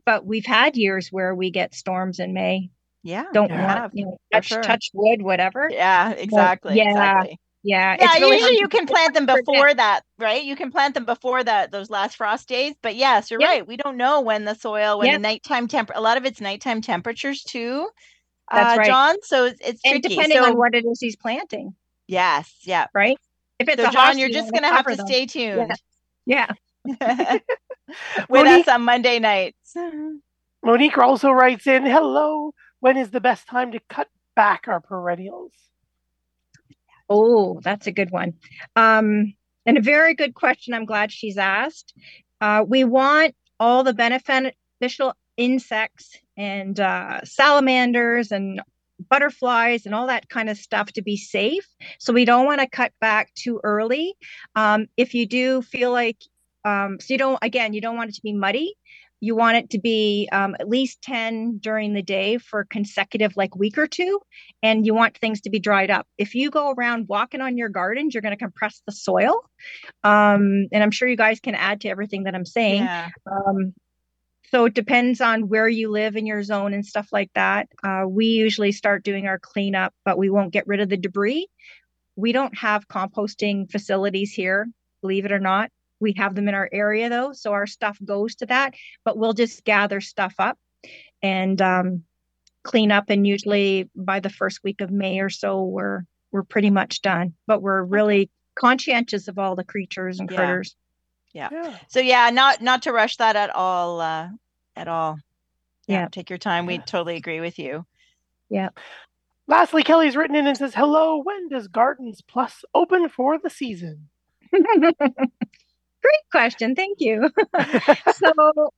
But we've had years where we get storms in May. Yeah, don't want you know touch sure. touch wood, whatever. Yeah, exactly. But, yeah, exactly. Yeah, yeah. Really usually you can plant them before that, right? You can plant them before that those last frost days. But yes, you're yeah. right. We don't know when the soil, when yeah. the nighttime temp, a lot of it's nighttime temperatures too. That's uh, right. John. So it's, it's and tricky. depending so, on what it is he's planting. Yes. Yeah. Right. If it's so, John, you're just gonna have to them. stay tuned. Yeah. yeah. <laughs> <laughs> With Monique, us on Monday nights. <laughs> Monique also writes in, "Hello. When is the best time to cut back our perennials?" Oh, that's a good one. Um, and a very good question. I'm glad she's asked. Uh, we want all the beneficial insects and uh, salamanders and butterflies and all that kind of stuff to be safe. So we don't want to cut back too early. Um, if you do feel like, um, so you don't, again, you don't want it to be muddy. You want it to be um, at least 10 during the day for consecutive like week or two. And you want things to be dried up. If you go around walking on your gardens, you're going to compress the soil. Um, and I'm sure you guys can add to everything that I'm saying. Yeah. Um, so it depends on where you live in your zone and stuff like that. Uh, we usually start doing our cleanup, but we won't get rid of the debris. We don't have composting facilities here, believe it or not. We have them in our area though, so our stuff goes to that. But we'll just gather stuff up and um, clean up. And usually by the first week of May or so, we're we're pretty much done. But we're really conscientious of all the creatures and critters. Yeah yeah. yeah. So yeah, not not to rush that at all. Uh, at all. Yeah. yeah. Take your time. We totally agree with you. Yeah. Lastly, Kelly's written in and says, "Hello. When does Gardens Plus open for the season?" <laughs> Great question. Thank you. <laughs> so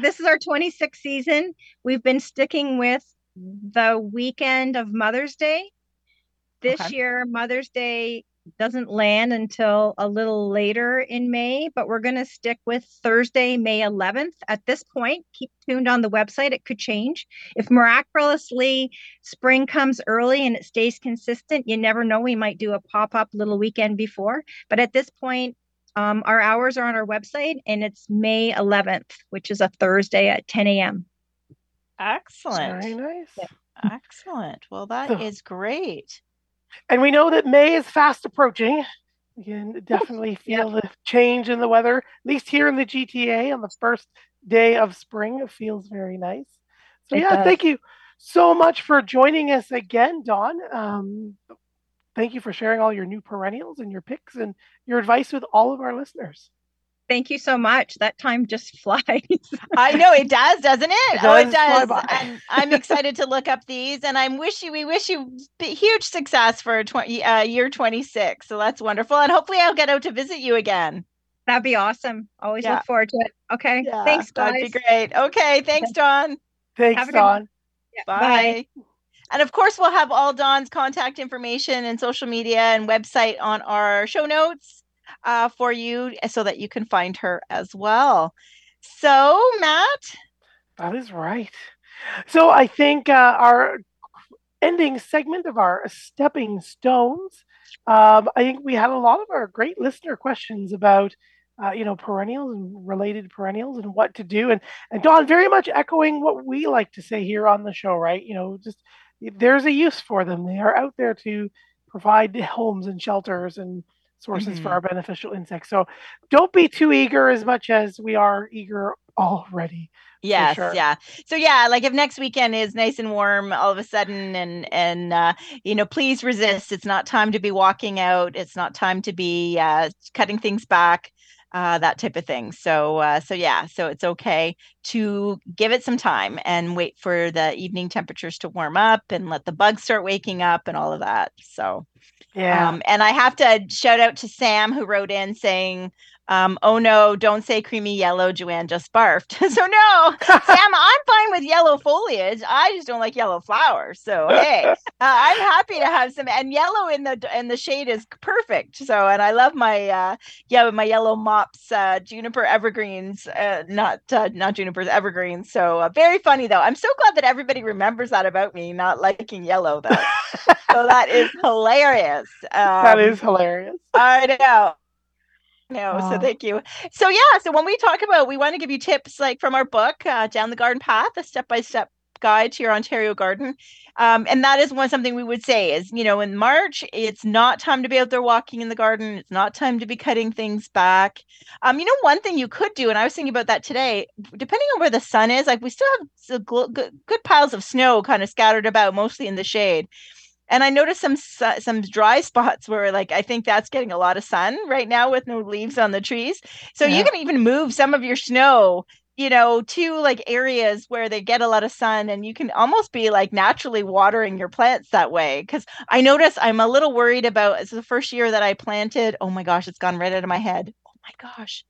this is our 26th season. We've been sticking with the weekend of Mother's Day. This okay. year, Mother's Day doesn't land until a little later in May, but we're going to stick with Thursday, May 11th. At this point, keep tuned on the website. It could change. If miraculously spring comes early and it stays consistent, you never know. We might do a pop up little weekend before. But at this point, um, our hours are on our website and it's May 11th, which is a Thursday at 10 a.m. Excellent. Very nice. Yeah. Excellent. Well, that is great. And we know that May is fast approaching. We can definitely feel the change in the weather, at least here in the GTA on the first day of spring. It feels very nice. So, it yeah, does. thank you so much for joining us again, Dawn. Um, thank you for sharing all your new perennials and your picks and your advice with all of our listeners. Thank you so much. That time just <laughs> flies. I know it does, doesn't it? it oh, it does. And I'm excited to look up these, and I'm wish you we wish you huge success for 20, uh, year 26. So that's wonderful, and hopefully I'll get out to visit you again. That'd be awesome. Always yeah. look forward to it. Okay. Yeah, thanks, guys. That'd be great. Okay. Thanks, Dawn. Thanks, Dawn. Yeah, bye. bye. And of course, we'll have all Dawn's contact information and social media and website on our show notes uh, for you so that you can find her as well. So, Matt? That is right. So, I think uh, our ending segment of our stepping stones, um, I think we had a lot of our great listener questions about. Uh, you know, perennials and related perennials and what to do. And and Dawn, very much echoing what we like to say here on the show, right? You know, just there's a use for them. They are out there to provide <laughs> homes and shelters and sources mm-hmm. for our beneficial insects. So don't be too eager as much as we are eager already. Yes, sure. yeah. So yeah, like if next weekend is nice and warm all of a sudden and and uh you know, please resist. It's not time to be walking out. It's not time to be uh cutting things back. Uh, that type of thing. So, uh, so yeah, so it's okay to give it some time and wait for the evening temperatures to warm up and let the bugs start waking up and all of that. So, Yeah. um, and I have to shout out to Sam who wrote in saying, um, "Oh no, don't say creamy yellow. Joanne just barfed." <laughs> so no, Sam, I'm fine with yellow foliage. I just don't like yellow flowers. So hey, <laughs> uh, I'm happy to have some, and yellow in the in the shade is perfect. So, and I love my uh, yeah, my yellow mops, uh, juniper evergreens, uh, not uh, not junipers, evergreens. So uh, very funny though. I'm so glad that everybody remembers that about me not liking yellow though. <laughs> so that is hilarious. Um, that is hilarious. I know. No, so thank you. So yeah, so when we talk about, we want to give you tips like from our book, uh, Down the Garden Path, a step-by-step guide to your Ontario garden. Um, and that is one something we would say is, you know, in March, it's not time to be out there walking in the garden. It's not time to be cutting things back. Um, you know, one thing you could do, and I was thinking about that today, depending on where the sun is, like we still have good piles of snow kind of scattered about, mostly in the shade. And I noticed some su- some dry <laughs> spots where, like, I think that's getting a lot of sun right now with no leaves on the trees. So Yeah. you can even move some of your snow, you know, to like areas where they get a lot of sun, and you can almost be like naturally watering your plants that way. Because I notice I'm a little worried about. It's the first year that I planted. Oh my gosh, it's gone right out of my head. Oh my gosh.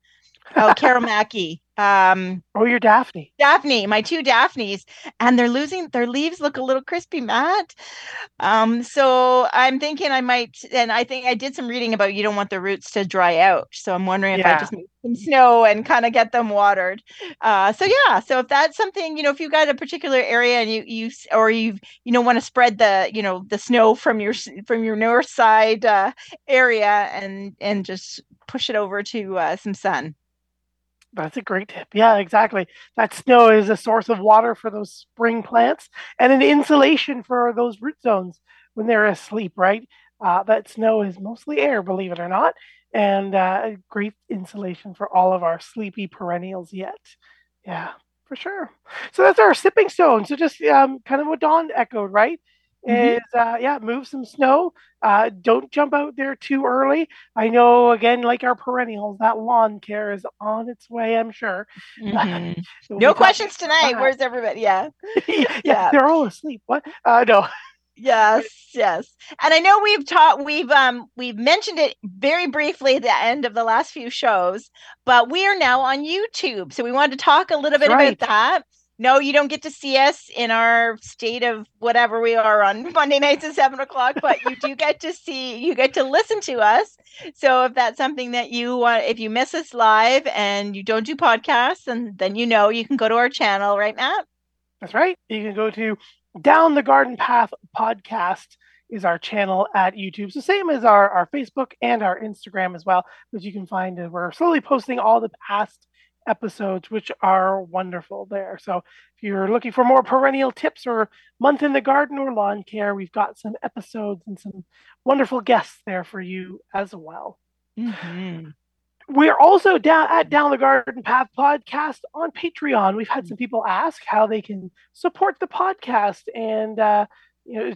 Oh, Carol Mackie. Um, Oh, you're Daphne. Daphne, my two Daphnes, and they're losing their leaves look a little crispy, Matt. Um, so I'm thinking I might, and I think I did some reading about you don't want the roots to dry out. So I'm wondering if I just make some snow and kind of get them watered. Uh, so yeah, so if that's something, you know, if you've got a particular area and you you or you you know want to spread the you know the snow from your from your north side uh, area and and just push it over to uh, some sun. That's a great tip. Yeah, exactly. That snow is a source of water for those spring plants and an insulation for those root zones when they're asleep, right? Uh, that snow is mostly air, believe it or not, and uh, great insulation for all of our sleepy perennials yet. Yeah, for sure. So that's our sipping stone. So just um, kind of what Dawn echoed, right? Mhm. Is uh, yeah, move some snow. Uh, don't jump out there too early. I know, again, like our perennials, that lawn care is on its way. I'm sure. <laughs> Mhm. We'll No questions tonight. that. Where's everybody? Yeah. <laughs> yeah, Yeah. they're all asleep. What? Uh, no. Yes, yes. And I know we've taught we've um we've mentioned it very briefly at the end of the last few shows, but we are now on YouTube. So we wanted to talk a little bit right. about that. No, you don't get to see us in our state of whatever we are on <laughs> Monday nights at seven o'clock, but you do get to see, you get to listen to us. So if that's something that you want, if you miss us live and you don't do podcasts, and then you know you can go to our channel, right, Matt? That's right. You can go to Down the Garden Path podcast is our channel at YouTube. So same as our, our Facebook and our Instagram as well, which you can find. We're slowly posting all the past episodes, which are wonderful there. So if you're looking for more perennial tips or month in the garden or lawn care, we've got some episodes and some wonderful guests there for you as well. Mm-hmm. We're also down at Down the Garden Path podcast on Patreon. We've had some people ask how they can support the podcast and, uh, you know,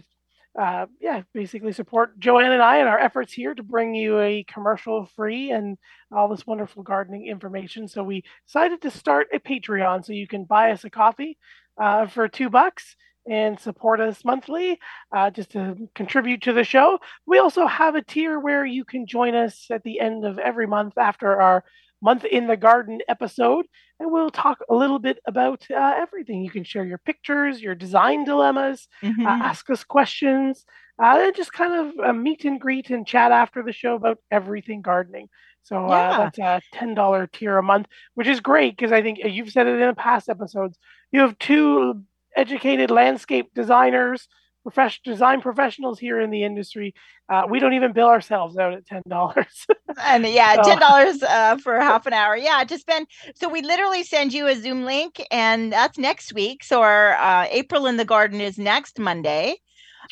uh, yeah, basically support Joanne and I in our efforts here to bring you a commercial free and all this wonderful gardening information. So we decided to start a Patreon so you can buy us a coffee uh, for two bucks and support us monthly uh, just to contribute to the show. We also have a tier where you can join us at the end of every month after our month in the garden episode, and we'll talk a little bit about uh, everything. You can share your pictures, your design dilemmas, Mm-hmm. uh, ask us questions, uh, and just kind of uh, meet and greet and chat after the show about everything gardening. So uh, Yeah. that's a ten dollar tier a month, which is great because I think uh, you've said it in the past episodes. You have two educated landscape designers, profession design professionals here in the industry. Uh, we don't even bill ourselves out at ten dollars. <laughs> And yeah, So- ten dollars uh, for half an hour. Yeah, to spend. So we literally send you a Zoom link, and that's next week. So our uh, April in the Garden is next Monday.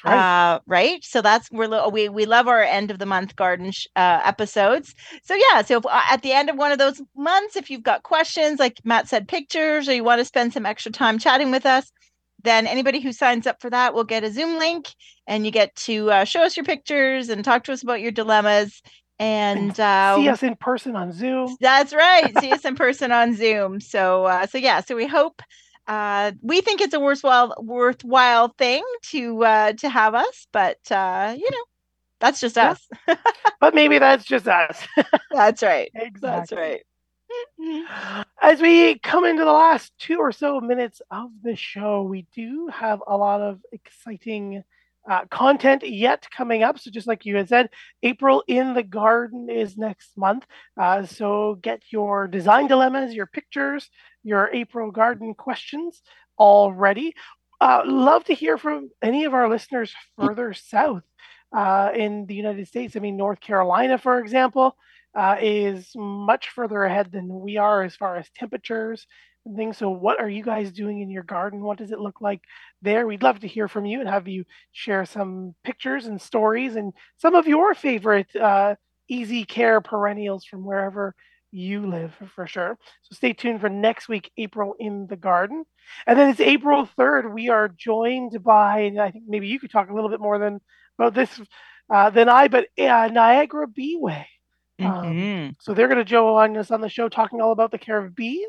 Right. Uh, right. So that's we're we we love our end of the month garden sh- uh, episodes. So yeah. So if, uh, at the end of one of those months, if you've got questions, like Matt said, pictures, or you want to spend some extra time chatting with us, then anybody who signs up for that will get a Zoom link, and you get to uh, show us your pictures and talk to us about your dilemmas. and uh, see us in person on Zoom. That's right. see us <laughs> in person on Zoom. So, uh, so yeah. So we hope uh, we think it's a worthwhile worthwhile thing to uh, to have us, but uh, you know, that's just yeah. us. <laughs> but maybe that's just us. <laughs> that's right. Exactly. That's right. <laughs> As we come into the last two or so minutes of the show, we do have a lot of exciting uh, content yet coming up. So, just like you had said, April in the Garden is next month. Uh, so, get your design dilemmas, your pictures, your April Garden questions all ready. Uh, love to hear from any of our listeners further south uh, in the United States. I mean, North Carolina, for example, uh, is much further ahead than we are as far as temperatures and things. So, what are you guys doing in your garden? What does it look like there? We'd love to hear from you and have you share some pictures and stories and some of your favorite uh, easy care perennials from wherever you live for sure. So stay tuned for next week, April in the Garden. And then it's April 3rd. We are joined by, and I think maybe you could talk a little bit more than about this uh, than I, but uh, Niagara Beeway. Um, mm-hmm. Um, so they're going to join us on the show talking all about the care of bees.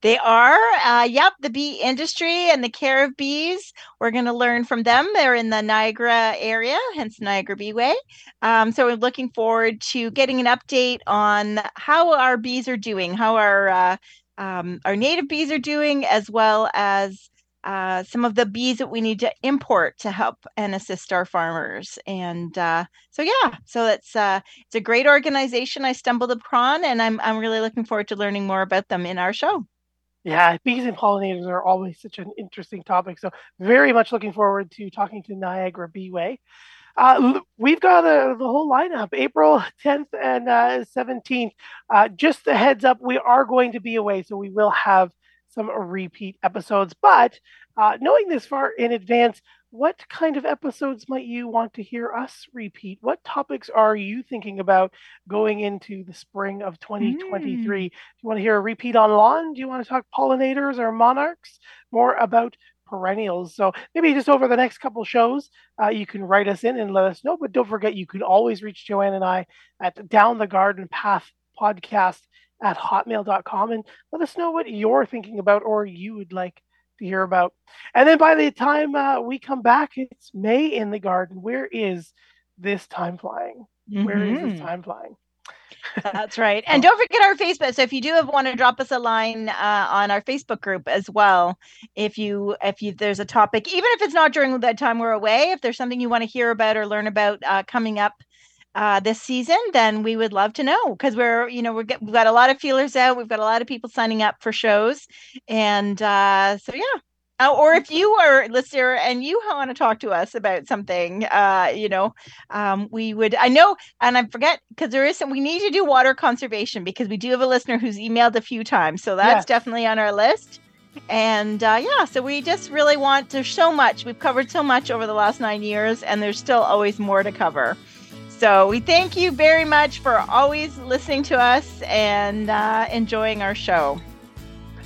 They are, uh, yep, the bee industry and the care of bees. We're going to learn from them. They're in the Niagara area, hence Niagara Beeway. Um, so we're looking forward to getting an update on how our bees are doing, how our uh, um, our native bees are doing, as well as uh, some of the bees that we need to import to help and assist our farmers. And uh, so, yeah, so it's uh, it's a great organization I stumbled upon, and I'm I'm really looking forward to learning more about them in our show. Yeah, bees and pollinators are always such an interesting topic. So, very much looking forward to talking to Niagara Beeway. Uh, we've got the whole lineup April 10th and uh, 17th. Uh, just a heads up, we are going to be away, so we will have some repeat episodes. But uh, knowing this far in advance, what kind of episodes might you want to hear us repeat? What topics are you thinking about going into the spring of 2023? Mm. Do you want to hear a repeat on lawn? Do you want to talk pollinators or monarchs? More about perennials. So maybe just over the next couple shows, uh, you can write us in and let us know. But don't forget, you can always reach Joanne and I at Down the Garden Path podcast at hotmail.com and let us know what you're thinking about or you would like to hear about. And then by the time uh, we come back, it's May in the garden. Where is this time flying? Mm-hmm. Where is this mm-hmm. time flying? That's right. And <laughs> don't forget our Facebook. So if you do have, want to drop us a line uh, on our Facebook group as well, if you if you there's a topic, even if it's not during the time we're away, if there's something you want to hear about or learn about uh, coming up uh, this season, then we would love to know because we're, you know, we're get, we've got a lot of feelers out. We've got a lot of people signing up for shows, and uh, so yeah. Uh, or if you are a listener and you want to talk to us about something, uh, you know, um, we would. I know, and I forget because there is some. We need to do water conservation because we do have a listener who's emailed a few times, so that's yes. definitely on our list. And uh, yeah, so we just really want. There's so much we've covered so much over the last nine years, and there's still always more to cover. So we thank you very much for always listening to us and uh, enjoying our show.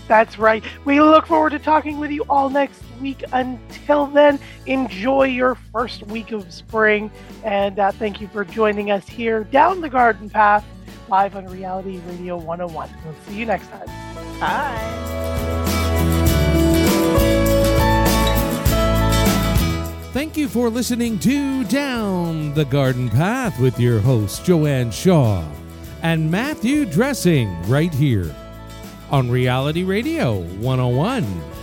That's right. We look forward to talking with you all next week. Until then, enjoy your first week of spring. And uh, thank you for joining us here down the garden path live on Reality Radio 101. We'll see you next time. Bye. Thank you for listening to Down the Garden Path with your host, Joanne Shaw and Matthew Dressing, right here on Reality Radio 101.